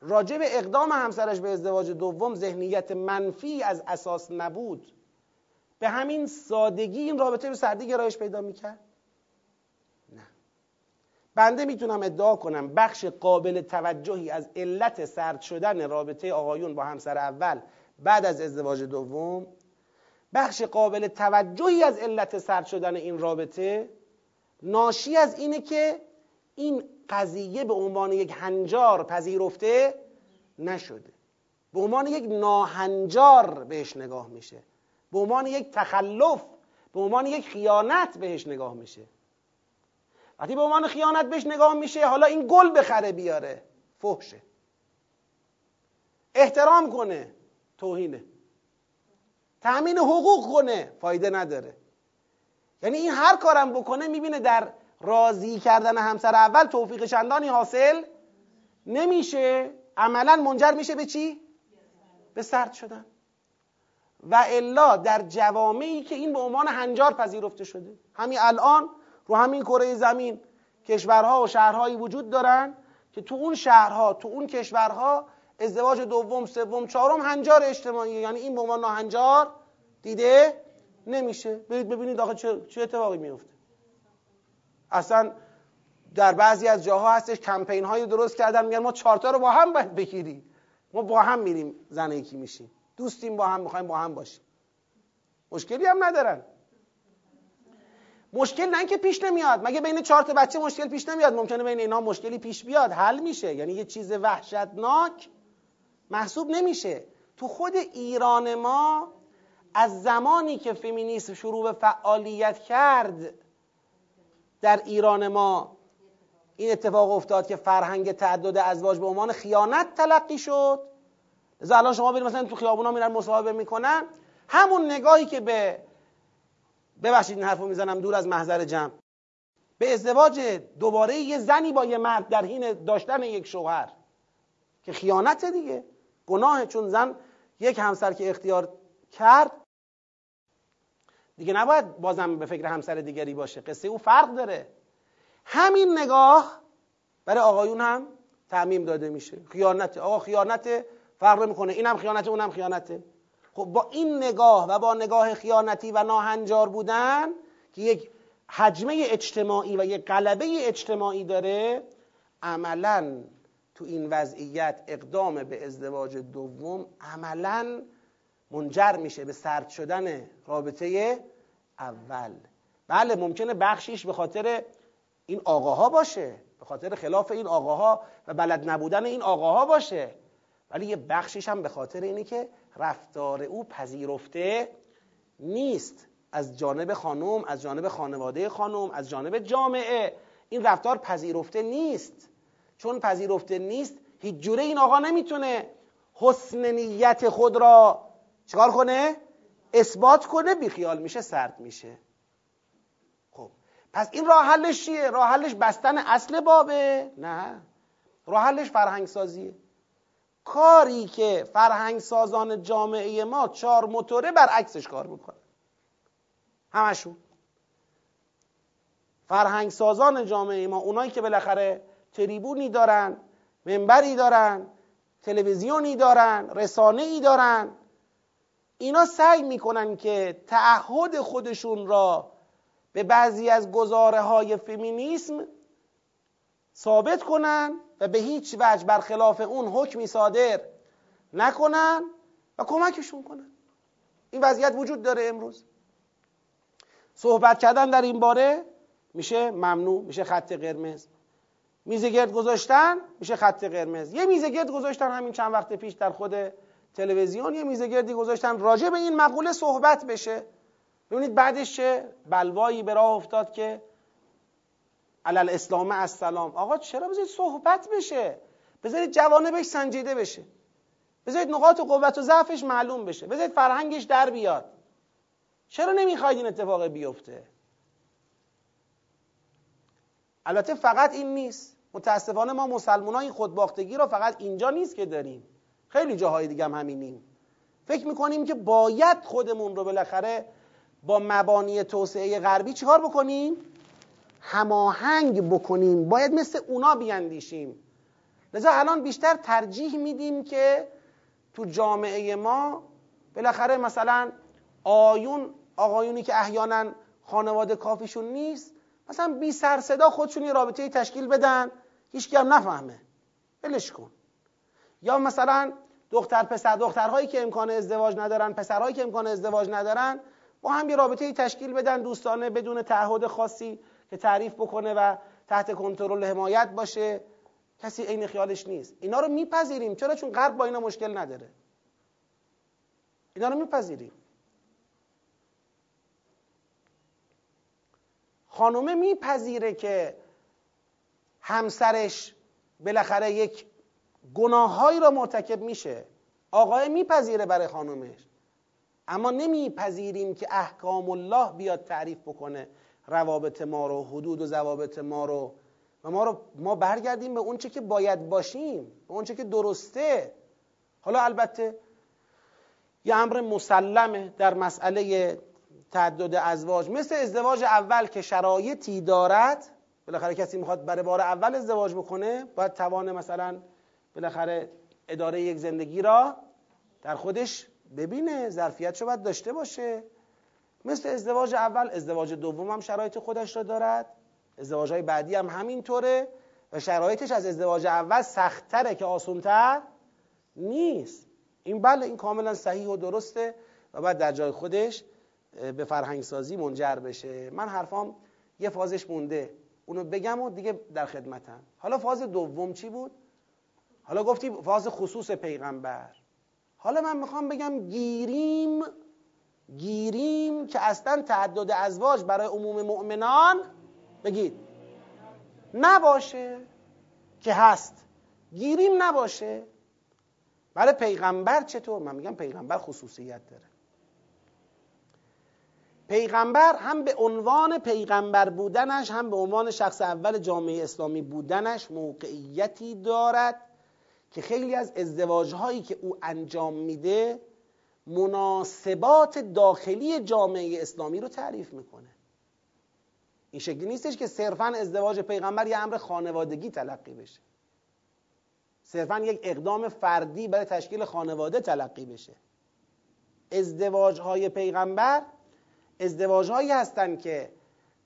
راجع به اقدام همسرش به ازدواج دوم ذهنیت منفی از اساس نبود به همین سادگی این رابطه به سردی گرایش پیدا می‌کرد؟ نه. بنده می‌تونم ادعا کنم بخش قابل توجهی از علت سرد شدن رابطه آقایون با همسر اول بعد از ازدواج دوم بخش قابل توجهی از علت سرد شدن این رابطه ناشی از اینه که این قضیه به عنوان یک هنجار پذیرفته نشده. به عنوان یک ناهنجار بهش نگاه میشه. به عنوان یک تخلف به عنوان یک خیانت بهش نگاه میشه. وقتی به عنوان خیانت بهش نگاه میشه حالا این گل بخره بیاره فحشه. احترام کنه توهینه. تأمین حقوق کنه فایده نداره. یعنی این هر کارم بکنه می‌بینه در راضی کردن همسر اول توفیق چندانی حاصل نمیشه. عملا منجر میشه به چی؟ به سرد شدن. و الا در جوامعی که این به عنوان هنجار پذیرفته شده. همین الان رو همین کره زمین کشورها و شهرهایی وجود دارن که تو اون شهرها تو اون کشورها ازدواج دوم سوم چهارم هنجار اجتماعی یعنی این به عنوان هنجار دیده نمیشه. برید ببینید آخه چه اتفاقی میفته اصلا در بعضی از جاها هستش کمپین های درست کردن میگن ما چارتا رو با هم باید بگیریم. ما با هم میریم زن یکی میشیم. دوستیم با هم می‌خوایم با هم باشیم. مشکلی هم ندارن. مشکل نه که پیش نمیاد. مگه بین چهار تا بچه مشکل پیش نمیاد؟ ممکنه بین اینا مشکلی پیش بیاد. حل میشه. یعنی یه چیز وحشتناک محسوب نمیشه. تو خود ایران ما از زمانی که فمینیسم شروع به فعالیت کرد در ایران ما این اتفاق افتاد که فرهنگ تعدد ازواج به عنوان خیانت تلقی شد. لذا الان شما برید مثلا تو خیابونا میرن مصاحبه می‌کنن. همون نگاهی که به ببخشید این حرفو می‌زنم دور از محضر جمع. به ازدواج دوباره یه زنی با یه مرد در حین داشتن یک شوهر. که خیانت دیگه. گناه چون زن یک همسر که اختیار کرد دیگه نباید بازم به فکر همسر دیگری باشه. قصه او فرق داره. همین نگاه برای آقایون هم تعمیم داده میشه. خیانت آقا خیانت فرق می‌کنه اینم خیانته اونم خیانته. خب با این نگاه و با نگاه خیانتی و ناهنجار بودن که یک حجمه اجتماعی و یک قلبه اجتماعی داره عملا تو این وضعیت اقدام به ازدواج دوم عملا منجر میشه به سرد شدن رابطه اول. بله ممکنه بخشیش به خاطر این آقاها باشه به خاطر خلاف این آقاها و بلد نبودن این آقاها باشه. ولی یه بخشیش هم به خاطر اینه که رفتار او پذیرفته نیست. از جانب خانم از جانب خانواده خانم از جانب جامعه این رفتار پذیرفته نیست. چون پذیرفته نیست هیچ جوره این آقا نمی‌تونه حسن نیت خود را چکار کنه؟ اثبات کنه بیخیال میشه سرد میشه خب پس این راه حلش چیه؟ راه حلش بستن اصل بابه؟ نه راه حلش فرهنگ سازیه کاری که فرهنگ سازان جامعه ما چهار موتوره برعکسش کار می‌کنه همشون فرهنگ سازان جامعه ما اونایی که بالاخره تریبونی دارن منبری دارن تلویزیونی دارن رسانه ای دارن اینا سعی می‌کنن که تعهد خودشون را به بعضی از گزاره های فمینیسم ثابت کنن و به هیچ وجه برخلاف اون حکمی صادر نکنن و کمکشون کنن. این وضعیت وجود داره امروز. صحبت کردن در این باره میشه ممنوع میشه خط قرمز. میز گرد گذاشتن میشه خط قرمز. یه میز گذاشتن همین چند وقت پیش در خود تلویزیون یه میز گردی گذاشتن راجع به این مقوله صحبت بشه. ببینید بعدش چه بلوایی به راه افتاد که علل اسلام السلام. آقا چرا بذارید صحبت بشه؟ بذارید جوانبش سنجیده بشه. بذارید نقاط قوت و ضعفش معلوم بشه. بذارید فرهنگش در بیاد. چرا نمی‌خواید این اتفاق بیفته؟ البته فقط این نیست. متاسفانه ما مسلمان این خودباختگی رو فقط اینجا نیست که داریم. خیلی جاهای دیگه هم همینیم. فکر می‌کنیم که باید خودمون رو بالاخره با مبانی توسعه غربی چیکار بکنیم؟ هماهنگ بکنیم. باید مثل اونا بیاندیشیم. لذا الان بیشتر ترجیح میدیم که تو جامعه ما بالاخره مثلا آیون آقایونی که احیانا خانواده کافیشون نیست مثلا بی سر صدا خودشون یه رابطه تشکیل بدن. هیچ هم نفهمه. بلش کن. یا مثلا دختر پسر دخترهایی که امکان ازدواج ندارن پسرهایی که امکان ازدواج ندارن با هم یه رابطه تشکیل بدن دوستانه بدون تعهد خاصی که تعریف بکنه و تحت کنترل حمایت باشه. کسی عین خیالش نیست. اینا رو میپذیریم. چرا؟ چون غرب با اینا مشکل نداره. اینا رو میپذیریم. خانومه میپذیره که همسرش بالاخره یک گناههایی را مرتکب میشه. آقای میپذیره برای خانومش. اما نمیپذیریم که احکام الله بیاد تعریف بکنه روابط ما رو حدود و ضوابط ما رو. و ما رو ما برگردیم به اونچه که باید باشیم به اونچه که درسته. حالا البته یه امر مسلمه در مسئله تعدد ازواج. مثل ازدواج اول که شرایطی دارد بالاخره کسی می‌خواد برای بار اول ازدواج بکنه باید توان مثلا بالاخره اداره یک زندگی را در خودش ببینه ظرفیت باید داشته باشه. مثل ازدواج اول ازدواج دوم هم شرایط خودش را دارد. ازدواج های بعدی هم همینطوره و شرایطش از ازدواج اول سختتره که آسونتر نیست. این بله این کاملا صحیح و درسته و بعد در جای خودش به فرهنگ سازی منجر بشه. من حرفام یه فازش مونده. اونو بگم و دیگه در خدمتم. حالا فاز دوم چی بود؟ حالا گفتی فاز خصوص پیغمبر. حالا من می‌خوام بگم گیریم گیریم که اصلا تعدد ازواج برای عموم مؤمنان بگید. نباشه که هست. گیریم نباشه. برای پیغمبر چطور؟ من میگم پیغمبر خصوصیت داره. پیغمبر هم به عنوان پیغمبر بودنش هم به عنوان شخص اول جامعه اسلامی بودنش موقعیتی دارد. که خیلی از ازدواجهایی که او انجام میده مناسبات داخلی جامعه اسلامی رو تعریف می‌کنه. این شکلی نیستش که صرفا ازدواج پیغمبر یه امر خانوادگی تلقی بشه. صرفا یک اقدام فردی برای تشکیل خانواده تلقی بشه. ازدواج های پیغمبر ازدواج هایی هستند که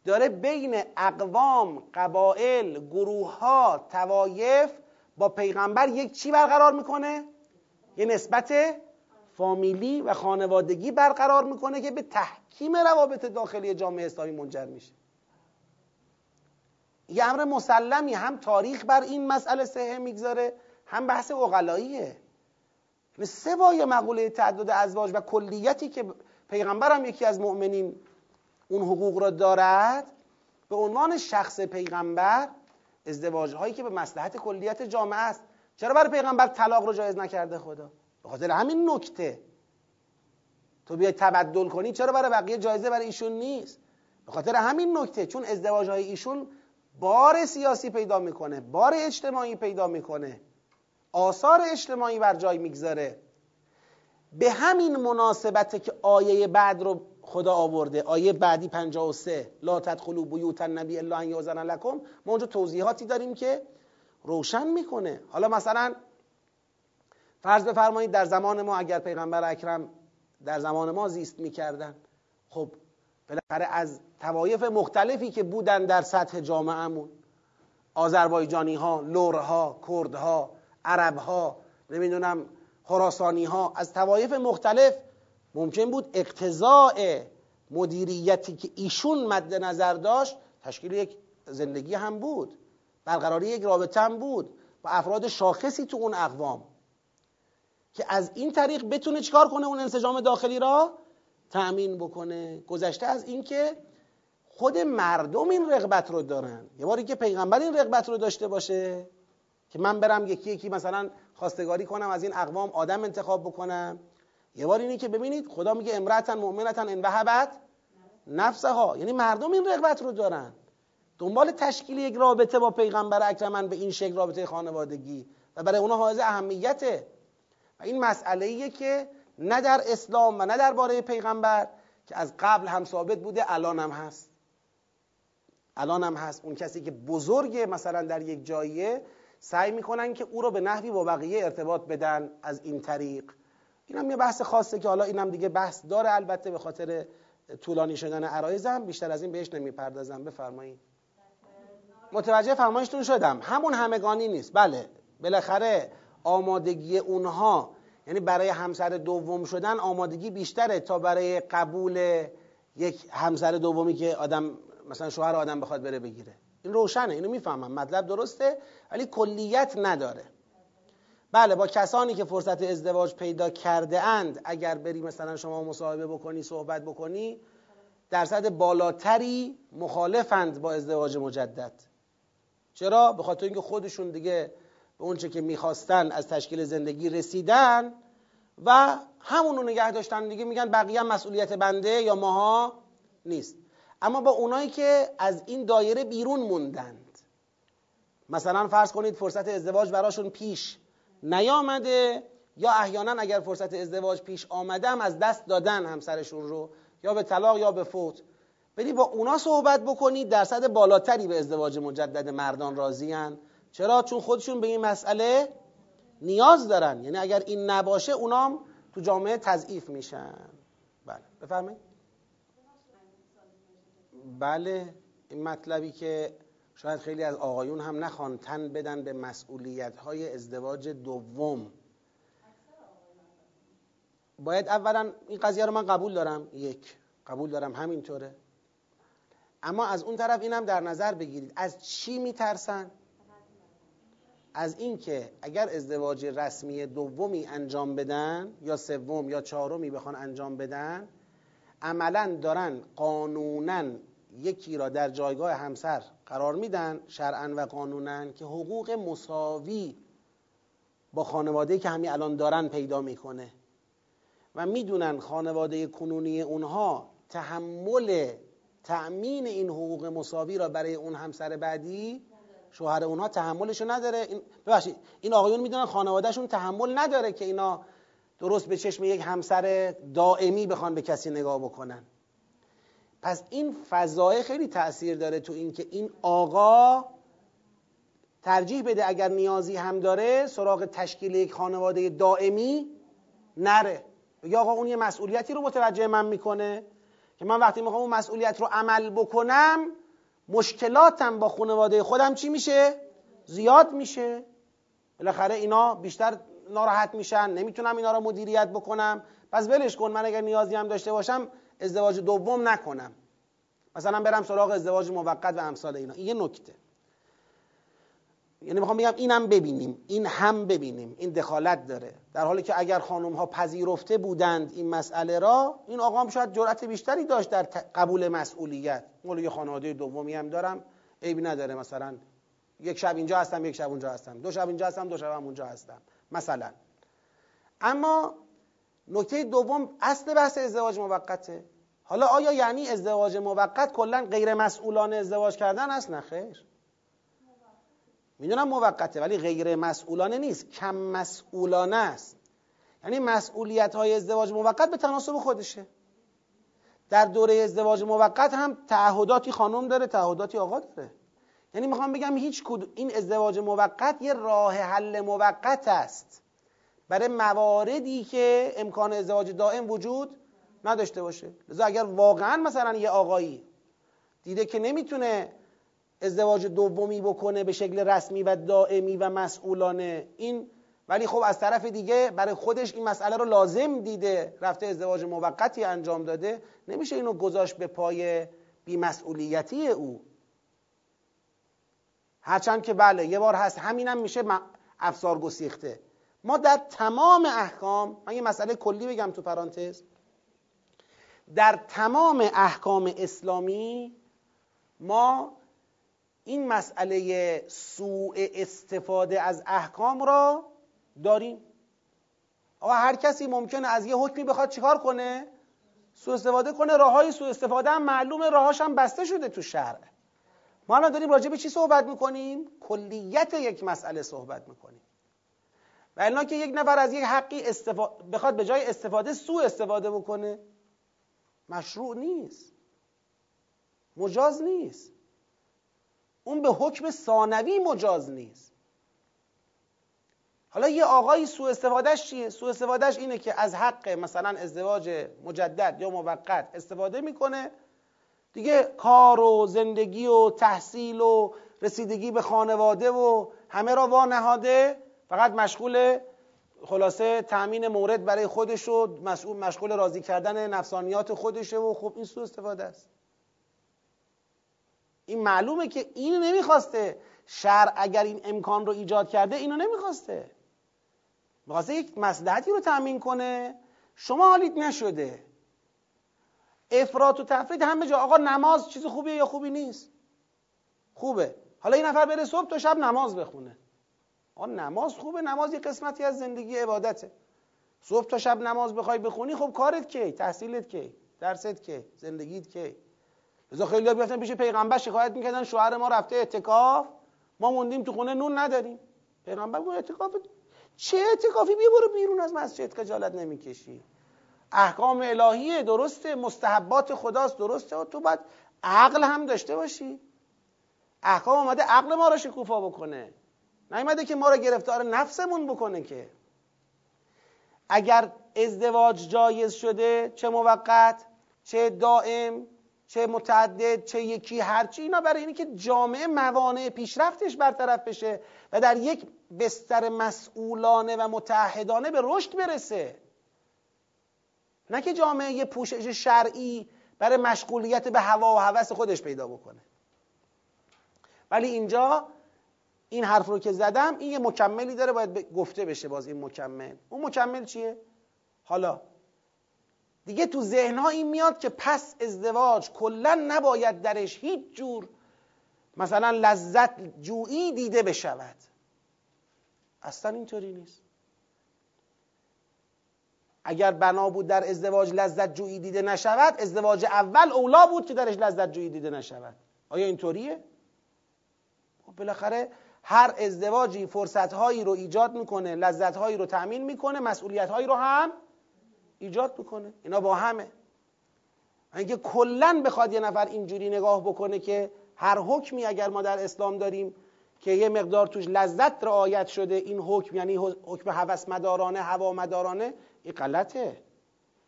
داره بین اقوام، قبائل، گروه ها، توایف با پیغمبر یک چی برقرار می‌کنه؟ یه نسبت فامیلی و خانوادگی برقرار می‌کنه که به تحکیم روابط داخلی جامعه اسلامی منجر میشه یه امر مسلمی هم تاریخ بر این مسئله سهه می‌گذاره هم بحث اقلاییه سه بای مقوله تعدد ازواج و کلیتی که پیغمبر هم یکی از مؤمنین اون حقوق را دارد به عنوان شخص پیغمبر ازدواج هایی که به مصلحت کلیت جامعه است. چرا برای پیغمبر طلاق رو جایز نکرده خدا؟ به خاطر همین نکته. تو بیای تبدل کنی چرا برای بقیه جایزه برای ایشون نیست؟ به خاطر همین نکته چون ازدواج های ایشون بار سیاسی پیدا می‌کنه بار اجتماعی پیدا می‌کنه. آثار اجتماعی بر جای می‌گذاره. به همین مناسبت که آیه بعد رو خدا آورده. آیه بعدی 53 لا تدخلوا بیوت النبی الا ان یاذن لکم. ما اونجا توضیحاتی داریم که روشن می‌کنه. حالا مثلا فرض بفرمایید در زمان ما اگر پیغمبر اکرم در زمان ما زیست می‌کردن. خب بالاخره از توایف مختلفی که بودن در سطح جامعهمون. آذربایجانی ها، لورها، کردها، عربها، نمی‌دونم خراسانی ها از توایف مختلف ممکن بود اقتضاع مدیریتی که ایشون مد نظر داشت تشکیل یک زندگی هم بود برقراری یک رابطه هم بود با افراد شاخصی تو اون اقوام که از این طریق بتونه چیکار کنه اون انسجام داخلی را تأمین بکنه. گذشته از اینکه خود مردم این رغبت رو دارن. یه باری که پیغمبر این رغبت رو داشته باشه که من برم یکی یکی مثلا خواستگاری کنم از این اقوام آدم انتخاب بکنم. یه بار اینه که ببینید خدا میگه امرأتا مؤمنتا ان وهبت نفسها. یعنی مردم این رغبت رو دارن. دنبال تشکیل یک رابطه با پیغمبر اکرمن به این شکل رابطه خانوادگی. و برای اونها حائز اهمیته. و این مسئله ایه که نه در اسلام و نه در باره پیغمبر که از قبل هم ثابت بوده الان هم هست. الان هم هست. اون کسی که بزرگ مثلا در یک جاییه سعی می‌کنن که او رو به نحوی با بقیه ارتباط بدن از این طریق. این هم یه بحث خاصه که حالا اینم دیگه بحث داره البته به خاطر طولانی شدن عرایزم. بیشتر از این بهش نمی‌پردازم. بفرمایید متوجه فرمایشتون شدم. همون همگانی نیست. بله. بالاخره آمادگی اونها یعنی برای همسر دوم شدن آمادگی بیشتره تا برای قبول یک همسر دومی که آدم مثلا شوهر آدم بخواد بره بگیره. این روشنه. اینو می‌فهمم. مطلب درسته ولی کلیت نداره. بله با کسانی که فرصت ازدواج پیدا کرده اند اگر بری مثلا شما مصاحبه بکنی صحبت بکنی درصد بالاتری مخالفند با ازدواج مجدد. چرا؟ به خاطر اینکه خودشون دیگه به اونچه که می‌خواستن از تشکیل زندگی رسیدن و همونو نگه داشتن. دیگه میگن بقیه مسئولیت بنده یا ماها نیست. اما با اونایی که از این دایره بیرون موندند. مثلا فرض کنید فرصت ازدواج براشون پیش نیامده یا احیانا اگر فرصت ازدواج پیش آمده هم از دست دادن همسرشون رو یا به طلاق یا به فوت. بری با اونا صحبت بکنید درصد بالاتری به ازدواج مجدد مردان راضیان چرا؟ چون خودشون به این مسئله نیاز دارن. یعنی اگر این نباشه اونام تو جامعه تضعیف میشن. بله. بفرمایید. بله. این مطلبی که شاید خیلی از آقایون هم نخوان تن بدن به مسئولیت های ازدواج دوم. باید اولا این قضیه رو من قبول دارم. یک قبول دارم همینطوره. اما از اون طرف اینم در نظر بگیرید. از چی میترسن؟ از اینکه اگر ازدواج رسمی دومی انجام بدن یا سوم یا چهارمی بخوان انجام بدن عملا دارن قانونا یکی را در جایگاه همسر قرار میدن شرعا و قانونا که حقوق مساوی با خانواده که همین الان دارن پیدا می‌کنه. و می‌دونن خانواده کنونی اونها تحمل تأمین این حقوق مساوی را برای اون همسر بعدی شوهر اونها تحملشو نداره. این ببخشید این آقایون می‌دونن خانوادهشون تحمل نداره که اینا درست به چشم یک همسر دائمی بخوان به کسی نگاه بکنن. پس این فضای خیلی تاثیر داره تو اینکه این آقا ترجیح بده اگر نیازی هم داره سراغ تشکیل یک خانواده دائمی نره. یا آقا اون یه مسئولیتی رو متوجه من می‌کنه که من وقتی می‌خوام اون مسئولیت رو عمل بکنم مشکلاتم با خانواده خودم چی میشه؟ زیاد میشه. بالاخره اینا بیشتر ناراحت میشن نمی‌تونم اینا رو مدیریت بکنم. پس ولش کن من اگر نیازی هم داشته باشم ازدواج دوم نکنم. مثلا برم سراغ ازدواج موقت و امثال اینا. این یه نکته. یعنی می‌خوام بگم اینم ببینیم. این هم ببینیم. این دخالت داره. در حالی که اگر خانم ها پذیرفته بودند این مسئله را این آقا هم شاید جرأت بیشتری داشت در قبول مسئولیت. مولو یه خانواده دومی هم دارم. عیبی نداره مثلا یک شب اینجا هستم یک شب اونجا هستم. دو شب اینجا هستم دو شب هم اونجا هستم. مثلا. اما نکته دوم اصل بحث ازدواج موقته. حالا آیا یعنی ازدواج موقت کلا غیر مسئولانه ازدواج کردن است؟ نه خیر. می‌دونم موقته ولی غیر مسئولانه نیست. کم مسئولانه است. یعنی مسئولیت های ازدواج موقت به تناسب خودشه. در دوره ازدواج موقت هم تعهداتی خانم داره تعهداتی آقا داره. یعنی می‌خوام بگم هیچ کد... این ازدواج موقت یه راه حل موقت است. برای مواردی که امکان ازدواج دائم وجود نداشته باشه. لذا اگر واقعا مثلا یه آقایی دیده که نمی‌تونه ازدواج دومی بکنه به شکل رسمی و دائمی و مسئولانه این ولی خب از طرف دیگه برای خودش این مسئله رو لازم دیده رفته ازدواج موقتی انجام داده نمیشه اینو گذاشت به پای بیمسئولیتی او. هرچند که بله یه بار هست همینم میشه افسار گسیخته. ما در تمام احکام من یه مسئله کلی بگم تو پرانتز در تمام احکام اسلامی ما این مسئله سوء استفاده از احکام را داریم. آقا هر کسی ممکنه از یه حکمی بخواد چیکار کنه؟ سوء استفاده کنه. راه های سوء استفاده هم معلومه راهاش هم بسته شده تو شرع. ما الان داریم راجع به چی صحبت می‌کنیم؟ کلیت یک مسئله صحبت می‌کنیم. و که یک نفر از یک حقی استفا... بخواد به جای استفاده سوء استفاده بکنه مشروع نیست. مجاز نیست. اون به حکم ثانوی مجاز نیست. حالا یه آقایی سوء استفادهش چیه؟ سوء استفادهش اینه که از حق مثلا ازدواج مجدد یا موقت استفاده می‌کنه. دیگه کار و زندگی و تحصیل و رسیدگی به خانواده و همه را وا نهاده فقط مشغول خلاصه تأمین مورد برای خودش و مسئول مشغول راضی کردن نفسانیات خودشه و خب این سوء استفاده است. این معلومه که این نمی‌خواسته. شرع اگر این امکان رو ایجاد کرده اینو نمی‌خواسته. می‌خواسته یک مسلحتی رو تأمین کنه. شما حالیت نشده. افراط و تفرید همه جا. آقا نماز چیز خوبیه یا خوبی نیست؟ خوبه. حالا این نفر بره صبح تا شب نماز بخونه. آقا نماز خوبه نماز یه قسمتی از زندگی عبادته. صبح تا شب نماز بخوای بخونی خب کارت کی؟ تحصیلت کی؟ درست کی؟ زندگیت کی؟ لذا خیلی ها بیفتن پیش پیغمبر شکایت می‌کردن شوهر ما رفته اعتکاف. ما موندیم تو خونه نون نداریم. پیغمبر گفت اعتکاف؟ چه اعتکافی؟ بیا برو بیرون از مسجد خجالت نمی‌کشی. احکام الهیه درسته مستحبات خداست درسته. و تو باید عقل هم داشته باشی. احکام آمده عقل ما رو شکوفا بکنه. نیومده که ما رو گرفتار نفسمون بکنه که. اگر ازدواج جایز شده چه موقت چه دائم چه متعدد چه یکی هرچی اینا برای اینه که جامعه موانع پیشرفتش برطرف بشه و در یک بستر مسئولانه و متحدانه به رشد برسه. نه که جامعه یه پوشش شرعی برای مشغولیت به هوا و هوس خودش پیدا بکنه. ولی اینجا این حرف رو که زدم این یه مکملی داره باید گفته بشه باز این مکمل اون مکمل چیه؟ حالا دیگه تو ذهنها این میاد که پس ازدواج کلا نباید درش هیچ جور مثلا لذت جویی دیده بشود اصلا اینطوری نیست اگر بنا بود در ازدواج لذت جویی دیده نشود ازدواج اول اولا بود که درش لذت جویی دیده نشود آیا اینطوریه؟ خب بالاخره هر ازدواجی فرصت هایی رو ایجاد می‌کنه لذت هایی رو تأمین می‌کنه مسئولیت هایی رو هم ایجاد می‌کنه. اینا با همه. اینکه کلا بخواد یه نفر اینجوری نگاه بکنه که هر حکمی اگر ما در اسلام داریم که یه مقدار توش لذت رعایت شده این حکم یعنی حکم هوس مدارانه هوا مدارانه این غلطه.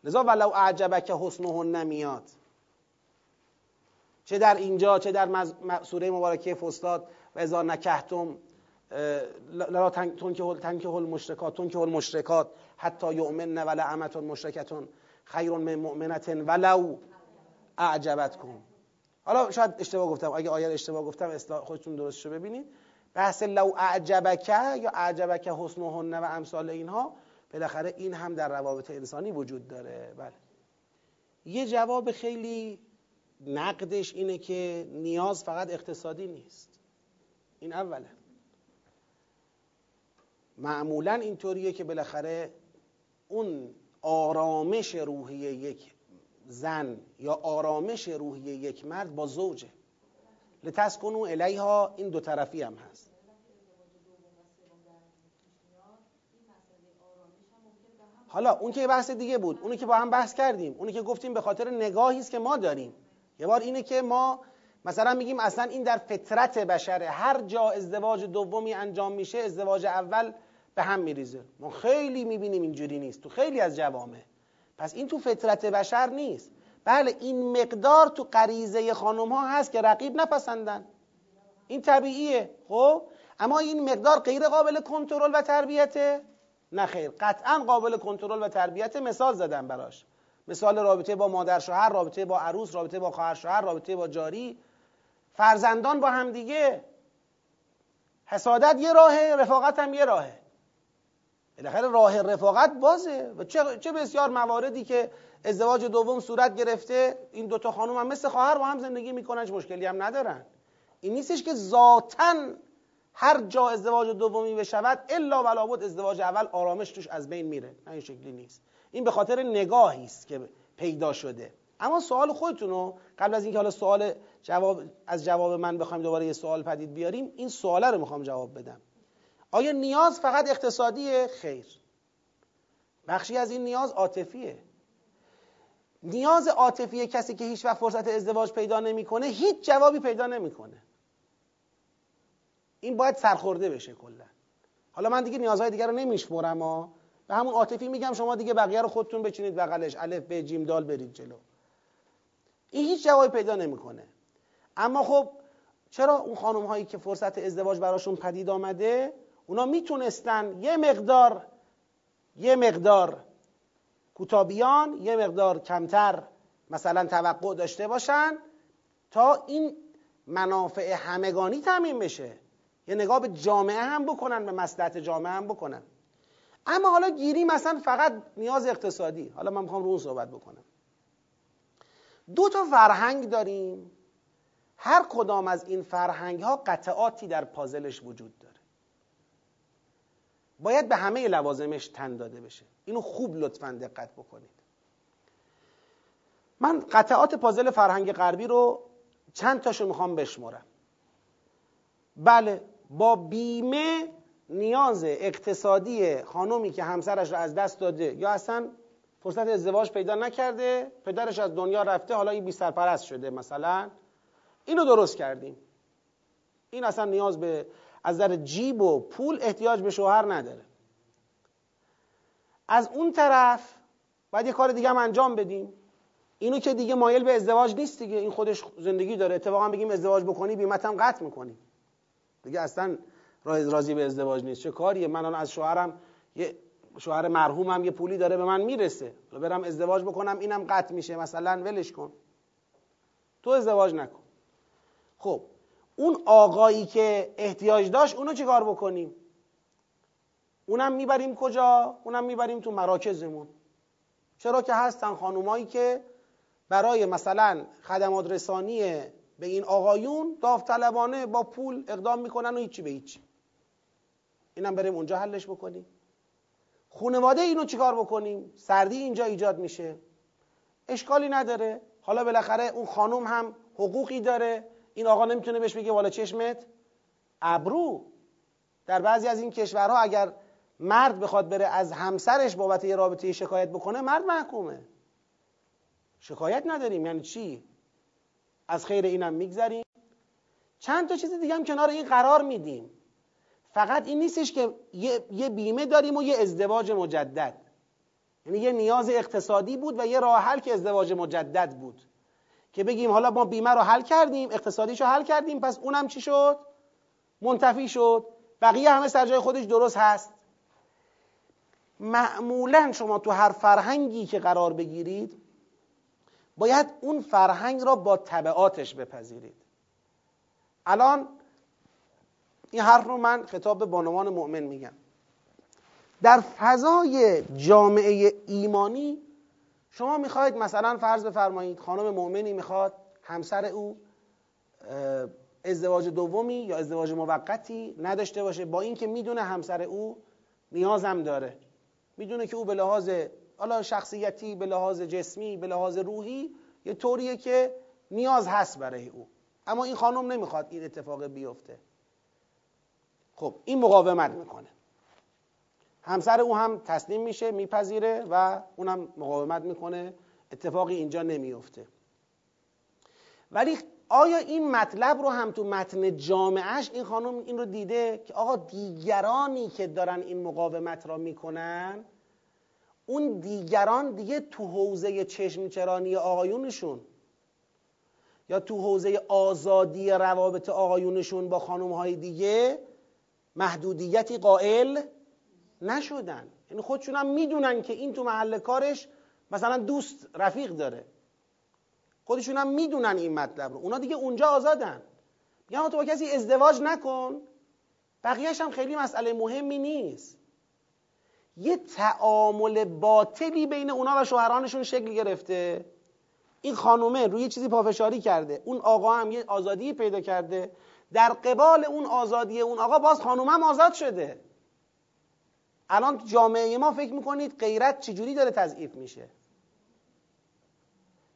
لذا ولو اعجبک حسنهن نمیاد. چه در اینجا چه در سوره مبارکه فستاد و ازا نکهتم لا تنکه المشرکات تنکه المشرکات حتی یؤمن ولا امتون مشرکتون خیر من مؤمنت ولو اعجبتکم حالا شاید اشتباه گفتم. اگه آیه اشتباه گفتم خودتون درستشو ببینید. بحث لو اعجبکه یا اعجبکه حسنهن و امثال اینها بالاخره این هم در روابط انسانی وجود داره. بله. یه جواب خیلی نقدش اینه که نیاز فقط اقتصادی نیست. این اوله. معمولا اینطوریه که بالاخره اون آرامش روحی یک زن یا آرامش روحی یک مرد با زوجه. لتسکنو الیها این دو طرفی هم هست. حالا اون که بحث دیگه بود اونی که با هم بحث کردیم اونی که گفتیم به خاطر نگاهی است که ما داریم. یه بار اینه که ما مثلا میگیم اصلا این در فطرت بشره. هر جا ازدواج دومی انجام میشه ازدواج اول به هم میریزه. ما خیلی می‌بینیم اینجوری نیست. تو خیلی از جوامع. پس این تو فطرت بشر نیست. بله این مقدار تو غریزه خانم ها هست که رقیب نپسندن. این طبیعیه خب؟ اما این مقدار غیر قابل کنترل و تربیته نه خیر. قطعا قابل کنترل و تربیت مثال زدم براش. مثال رابطه با مادر شوهر رابطه با عروس رابطه با خواهر شوهر رابطه با جاری. فرزندان با هم دیگه. حسادت یه راهه رفاقت هم یه راهه. بالاخره راه رفاقت بازه. و چه بسیار مواردی که ازدواج دوم صورت گرفته. این دوتا خانم هم مثل خواهر با هم زندگی می‌کنن مشکلی هم ندارن. این نیستش که ذاتا هر جا ازدواج دومی بشود الا ولا بود ازدواج اول آرامش توش از بین میره. نه این شکلی نیست. این به خاطر نگاهی است که پیدا شده. اما سوال خودتونو قبل از اینکه حالا سوال جواب از جواب من بخوایم دوباره یه سوال پدید بیاریم این سواله رو می‌خوام جواب بدم. آیا نیاز فقط اقتصادیه خیر؟ بخشی از این نیاز عاطفیه. نیاز عاطفی کسی که هیچ وقت فرصت ازدواج پیدا نمی‌کنه هیچ جوابی پیدا نمی‌کنه. این باید سرخورده بشه کلا. حالا من دیگه نیازهای دیگر رو نمیشمرم ها به همون عاطفی میگم شما دیگه بقیه رو خودتون بچینید بغلش الف به جیم دال برید جلو. این هیچ جوابی پیدا نمی‌کنه. اما خب چرا اون خانم هایی که فرصت ازدواج براشون پدید آمده اونا می‌تونستن یه مقدار یه مقدار کوتابیان یه مقدار کمتر مثلا توقع داشته باشن تا این منافع همگانی تامین بشه. یه نگاه به جامعه هم بکنن به مصلحت جامعه هم بکنن. اما حالا گیری مثلا فقط نیاز اقتصادی. حالا من می‌خوام رو اون صحبت بکنم. دو تا فرهنگ داریم. هر کدام از این فرهنگ ها قطعاتی در پازلش وجود داره. باید به همه لوازمش تن داده بشه. اینو خوب لطفا دقت بکنید. من قطعات پازل فرهنگ غربی رو چند تاشو می‌خوام بشمرم بله با بیمه نیاز اقتصادی خانومی که همسرش رو از دست داده یا اصلا فرصت ازدواج پیدا نکرده پدرش از دنیا رفته حالا این بی سرپرست شده مثلا. اینو درست کردیم. این اصلا نیاز به از نظر جیب و پول احتیاج به شوهر نداره. از اون طرف باید یه کار دیگه هم انجام بدیم. اینو که دیگه مایل به ازدواج نیست دیگه. این خودش زندگی داره. اتفاقا بگیم ازدواج بکنی بیمت هم قطع می‌کنیم دیگه اصلا راضی به ازدواج نیست. چه کاریه؟ من از شوهرم یه شوهر مرحومم یه پولی داره به من می‌رسه. برم ازدواج بکنم اینم قطع میشه. مثلا ولش کن. تو ازدواج نکن. خب اون آقایی که احتیاج داشت اونو چه کار بکنیم؟ اونم می‌بریم کجا؟ اونم می‌بریم تو مراکزمون. چرا که هستن خانومایی که برای مثلا خدمات رسانی به این آقایون داوطلبانه با پول اقدام می‌کنن و هیچی به هیچی. اینم بریم اونجا حلش بکنیم. خونواده اینو چیکار بکنیم؟ سردی اینجا ایجاد میشه. اشکالی نداره. حالا بالاخره اون خانوم هم حقوقی داره. این آقا نمی‌تونه بهش بگه والا چشمت. ابرو. در بعضی از این کشورها اگر مرد بخواد بره از همسرش بابت یه رابطه شکایت بکنه مرد محکومه. شکایت نداریم. یعنی چی؟ از خیر اینم میگذریم. چند تا چیز دیگه هم کنار این قرار میدیم. فقط این نیستش که یه بیمه داریم و یه ازدواج مجدد. یعنی یه نیاز اقتصادی بود و یه راه حل که ازدواج مجدد بود. که بگیم حالا ما بیمه رو حل کردیم اقتصادیشو حل کردیم پس اونم چی شد؟ منتفی شد. بقیه همه سر جای خودش درست هست. معمولا شما تو هر فرهنگی که قرار بگیرید باید اون فرهنگ را با طبعاتش بپذیرید. الان این حرف رو من خطاب به بانوان مؤمن میگم. در فضای جامعه ایمانی شما می‌خواید مثلا فرض بفرمایید خانم مؤمنی می‌خواد همسر او ازدواج دومی یا ازدواج موقتی نداشته باشه با اینکه می‌دونه همسر او نیازم داره. می‌دونه که او به لحاظ حالا شخصیتی به لحاظ جسمی به لحاظ روحی یه طوریه که نیاز هست برای او. اما این خانم نمی‌خواد این اتفاق بیفته. خب این مقاومت می‌کنه. همسر او هم تسلیم میشه میپذیره و اونم مقاومت می‌کنه. اتفاقی اینجا نمیفته ولی آیا این مطلب رو هم تو متن جامعهش این خانم این رو دیده که آقا دیگرانی که دارن این مقاومت را می‌کنن اون دیگران دیگه تو حوزه چشمچرانی آقایونشون یا تو حوزه آزادی روابط آقایونشون با خانم دیگه محدودیتی قائل نشدن. یعنی خودشون هم می‌دونن که این تو محل کارش مثلا دوست رفیق داره. خودشون هم می‌دونن این مطلب رو. اونا دیگه اونجا آزادن. میگن تو با کسی ازدواج نکن. بقیهش هم خیلی مسئله مهمی نیست. یه تعامل باطلی بین اونا و شوهرانشون شکل گرفته. این خانومه روی چیزی پافشاری کرده. اون آقا هم یه آزادی پیدا کرده. در قبال اون آزادی اون آقا باز خانومه هم آزاد شده. الان جامعه ما فکر می‌کنید غیرت چجوری داره تضعیف میشه؟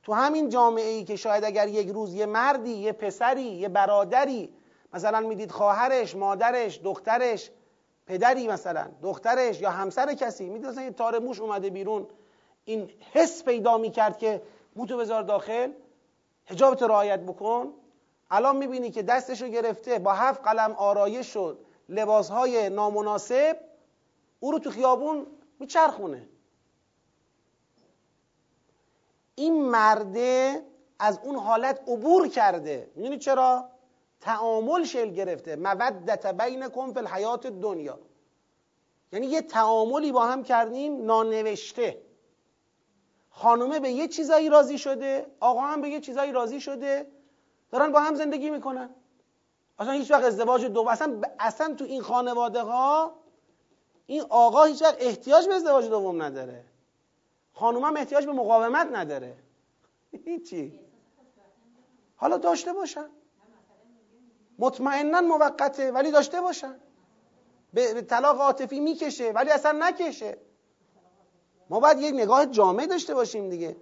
تو همین جامعه ای که شاید اگر یک روز یه مردی یه پسری یه برادری مثلا می‌دید خواهرش مادرش دخترش پدری مثلا دخترش یا همسر کسی می‌دید مثلا یه تار موش اومده بیرون این حس پیدا می‌کرد که موتو بذار داخل حجابت رعایت بکن. الان می‌بینی که دستشو گرفته با هفت قلم آرایش شد لباسهای نامناسب او رو تو خیابون میچرخونه. این مرده از اون حالت عبور کرده. می‌دونید چرا؟ تعامل شل گرفته. مودت بینکم فی الحیات دنیا یعنی یه تعاملی با هم کردیم نانوشته. خانومه به یه چیزایی راضی شده آقا هم به یه چیزایی راضی شده. دارن با هم زندگی می‌کنن. اصلا هیچ وقت ازدواج دو اصلا, اصلا تو این خانواده ها این آقا هیچ وقت احتیاج به ازدواج دوم نداره. خانوم هم احتیاج به مقاومت نداره. هیچی. حالا داشته باشن. مطمئنا موقته ولی داشته باشن. به طلاق عاطفی می‌کشه ولی اصلا نکشه. ما باید یک نگاه جامع داشته باشیم دیگه.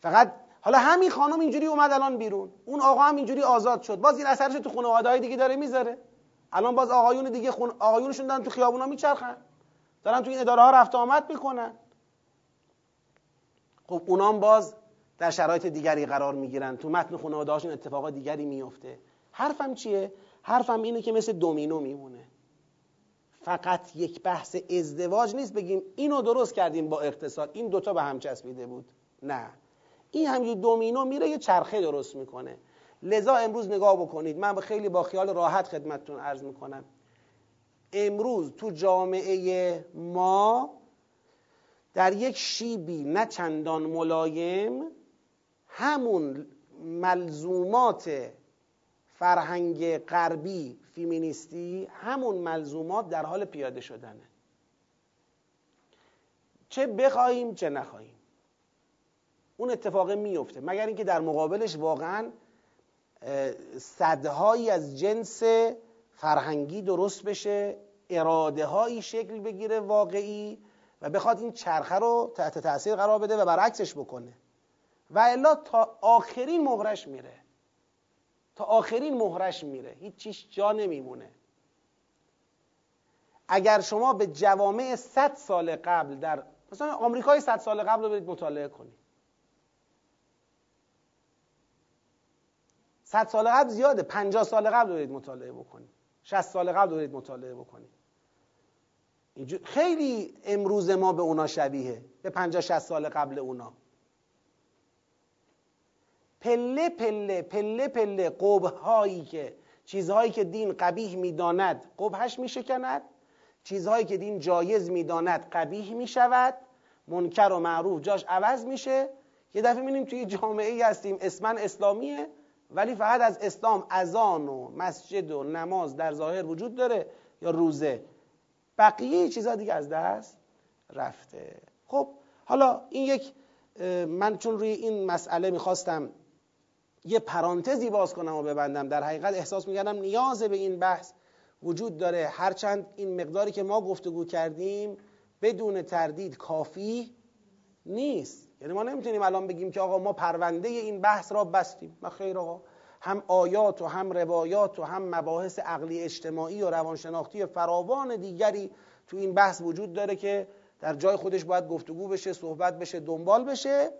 فقط حالا همین خانم اینجوری اومد الان بیرون. اون آقا هم اینجوری آزاد شد. باز این اثرش تو خانواده های دیگه داره می‌ذاره. الان باز آقایون دیگه خون... آقایونشون دارن تو خیابونا میچرخن. دارن تو این اداره ها رفت آمد می‌کنن. خب اونام باز در شرایط دیگری قرار می‌گیرن. تو متن خانواده هاشون اتفاقات دیگری میفته حرفم چیه؟ حرفم اینه که مثل دومینو میمونه. فقط یک بحث ازدواج نیست. بگیم اینو درست کردیم با اقتصاد. این دوتا به هم چسبیده بود. نه. این همینجور دومینو میره یه چرخه درست می‌کنه. لذا امروز نگاه بکنید. من خیلی با خیال راحت خدمتتون عرض می‌کنم. امروز تو جامعه ما در یک شیبی نه چندان ملایم همون ملزومات فرهنگ غربی فیمینیستی همون ملزومات در حال پیاده شدنه. چه بخواهیم چه نخواهیم. اون اتفاق میفته مگر اینکه در مقابلش واقعا صدهایی از جنس فرهنگی درست بشه اراده هایی شکل بگیره واقعی و بخواد این چرخه رو تحت تاثیر قرار بده و برعکسش بکنه. و الا تا آخرین مهرش میره. تا آخرین مهرش میره. هیچ چیش جا نمیمونه. اگر شما به جوامع 100 سال قبل در مثلا آمریکای 100 سال قبل رو برید مطالعه کنید. 100 سال قبل زیاده. 50 سال قبل رو برید مطالعه بکنید. 60 سال قبل رو برید مطالعه بکنید. خیلی امروز ما به اونا شبیه به 50 60 سال قبل اونا. پله پله پله پله قبه هایی که چیزهایی که دین قبیح می‌داند قبهش میشکند. چیزهایی که دین جایز می‌داند قبیح می‌شود. منکر و معروف جاش عوض میشه. یه دفعه می‌بینیم توی جامعه ای هستیم. اسمن اسلامیه. ولی فقط از اسلام اذان و مسجد و نماز در ظاهر وجود داره یا روزه. بقیه چیزها دیگه از دست رفته. خب حالا این یک من چون روی این مسئله می‌خواستم یه پرانتزی باز کنم و ببندم در حقیقت احساس می‌کردم نیاز به این بحث وجود داره. هرچند این مقداری که ما گفتگو کردیم بدون تردید کافی نیست. یعنی ما نمی‌تونیم الان بگیم که آقا ما پرونده این بحث را بستیم. نه خیر آقا. هم آیات و هم روایات و هم مباحث عقلی اجتماعی و روانشناختی فراوان دیگری تو این بحث وجود داره که در جای خودش باید گفتگو بشه صحبت بشه دنبال بشه.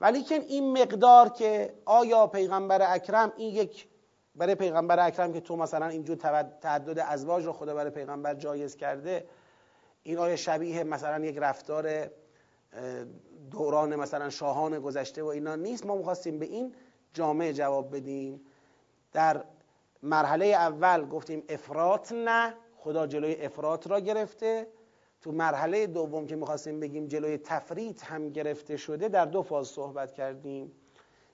ولی که این مقدار که آیا پیغمبر اکرم این یک برای پیغمبر اکرم که تو مثلا اینجور تعدد ازواج رو خدا برای پیغمبر جایز کرده این آیا شبیه مثلا یک رفتار دوران مثلا شاهان گذشته و اینا نیست. ما می‌خواستیم به این جامعه جواب بدیم. در مرحله اول گفتیم افراط نه خدا جلوی افراط را گرفته. تو مرحله دوم که می‌خواستیم بگیم جلوی تفریط هم گرفته شده در دو فاز صحبت کردیم.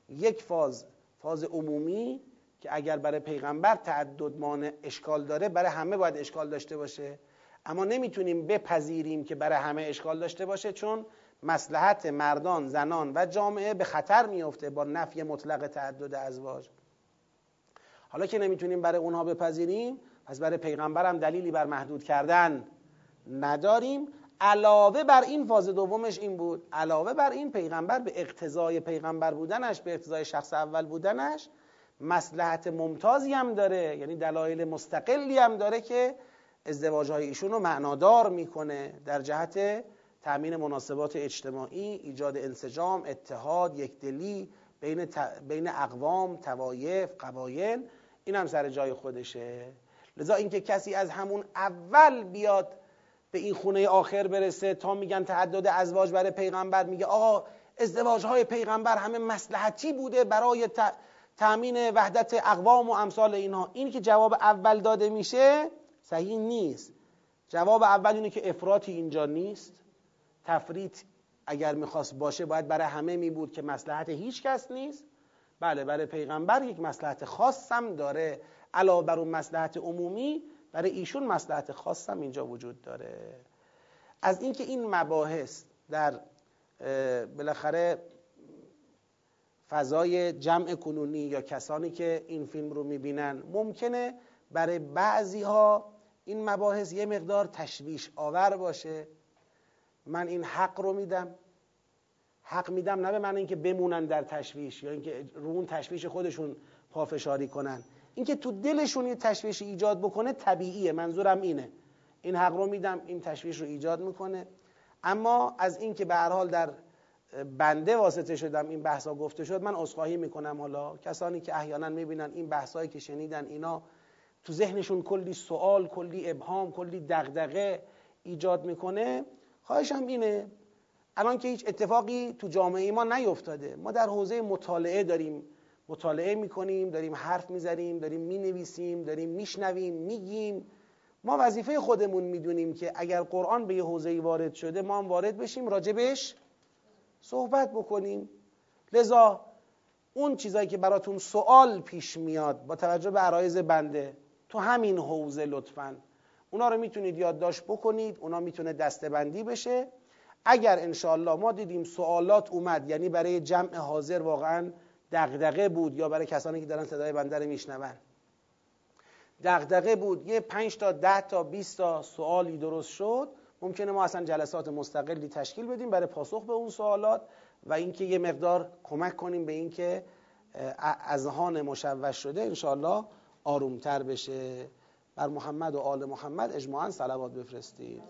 یک فاز فاز عمومی که اگر برای پیغمبر تعدد مانع اشکال داره برای همه باید اشکال داشته باشه. اما نمی‌تونیم بپذیریم که برای همه اشکال داشته باشه چون مسلحت مردان زنان و جامعه به خطر میفته با نفی مطلق تعدد ازواج. حالا که نمی‌تونیم برای اونها بپذیریم پس برای پیغمبر هم دلیلی بر محدود کردن نداریم. علاوه بر این فاز دومش این بود. علاوه بر این پیغمبر به اقتضای پیغمبر بودنش به اقتضای شخص اول بودنش مسلحت ممتازی هم داره یعنی دلایل مستقلی هم داره که ازدواج های ایشون رو معنادار می‌کنه در جهت تأمین مناسبات اجتماعی ایجاد انسجام اتحاد یکدلی بین, بین اقوام توایف قبایل این هم سر جای خودشه. لذا اینکه کسی از همون اول بیاد به این خونه آخر برسه تا میگن تعدد ازواج برای پیغمبر میگه آقا ازدواج های پیغمبر همه مسلحتی بوده برای تأمین وحدت اقوام و امثال اینها. این که جواب اول داده میشه صحیح نیست. جواب اول اینه که افراطی اینجا نیست. تفریط اگر می‌خواست باشه باید برای همه می بود که مسلحت هیچ کس نیست. بله برای پیغمبر یک مسلحت خاصم داره. علاوه بر اون مسلحت عمومی برای ایشون مسلحت خاصم اینجا وجود داره. از اینکه این مباحث در بالاخره فضای جمع کنونی یا کسانی که این فیلم رو می‌بینن ممکنه برای بعضی ها این مباحث یه مقدار تشویش آور باشه. من این حق رو میدم. حق میدم نه به من اینکه بمونن در تشویش یا اینکه رو اون تشویش خودشون پافشاری کنن. اینکه تو دلشون یه تشویش ایجاد بکنه طبیعیه منظورم اینه. این حق رو میدم این تشویش رو ایجاد می‌کنه. اما از اینکه به هر حال در بنده واسطه شدم این بحثا گفته شد من عذرخواهی می‌کنم حالا. کسانی که احیانا می‌بینن این بحثایی که شنیدن اینا تو ذهنشون کلی سوال کلی ابهام کلی دغدغه ایجاد می‌کنه. خواهشم اینه الان که هیچ اتفاقی تو جامعه ما نیفتاده. ما در حوزه مطالعه داریم مطالعه می‌کنیم داریم حرف می‌زنیم داریم می‌نویسیم داریم میشنویم میگیم. ما وظیفه خودمون می‌دونیم که اگر قرآن به یه حوزه وارد شده ما هم وارد بشیم راجبش صحبت بکنیم. لذا اون چیزایی که براتون سوال پیش میاد با توجه به عرایز بنده تو همین حوزه لطفا. اونا رو می‌تونید یادداشت بکنید اونا می‌تونه دستبندی بشه. اگر انشاءالله ما دیدیم سوالات اومد یعنی برای جمع حاضر واقعا دغدغه بود یا برای کسانی که دارن صدای بنده رو میشنون. دغدغه بود یه پنج تا ده تا 20 تا سوالی درست شد. ممکنه ما اصلا جلسات مستقلی تشکیل بدیم برای پاسخ به اون سوالات و اینکه یه مقدار کمک کنیم به اینکه اذهان مشوش شده انشاءالله آرومتر بشه. بر محمد و آل محمد اجماعا صلوات بفرستید.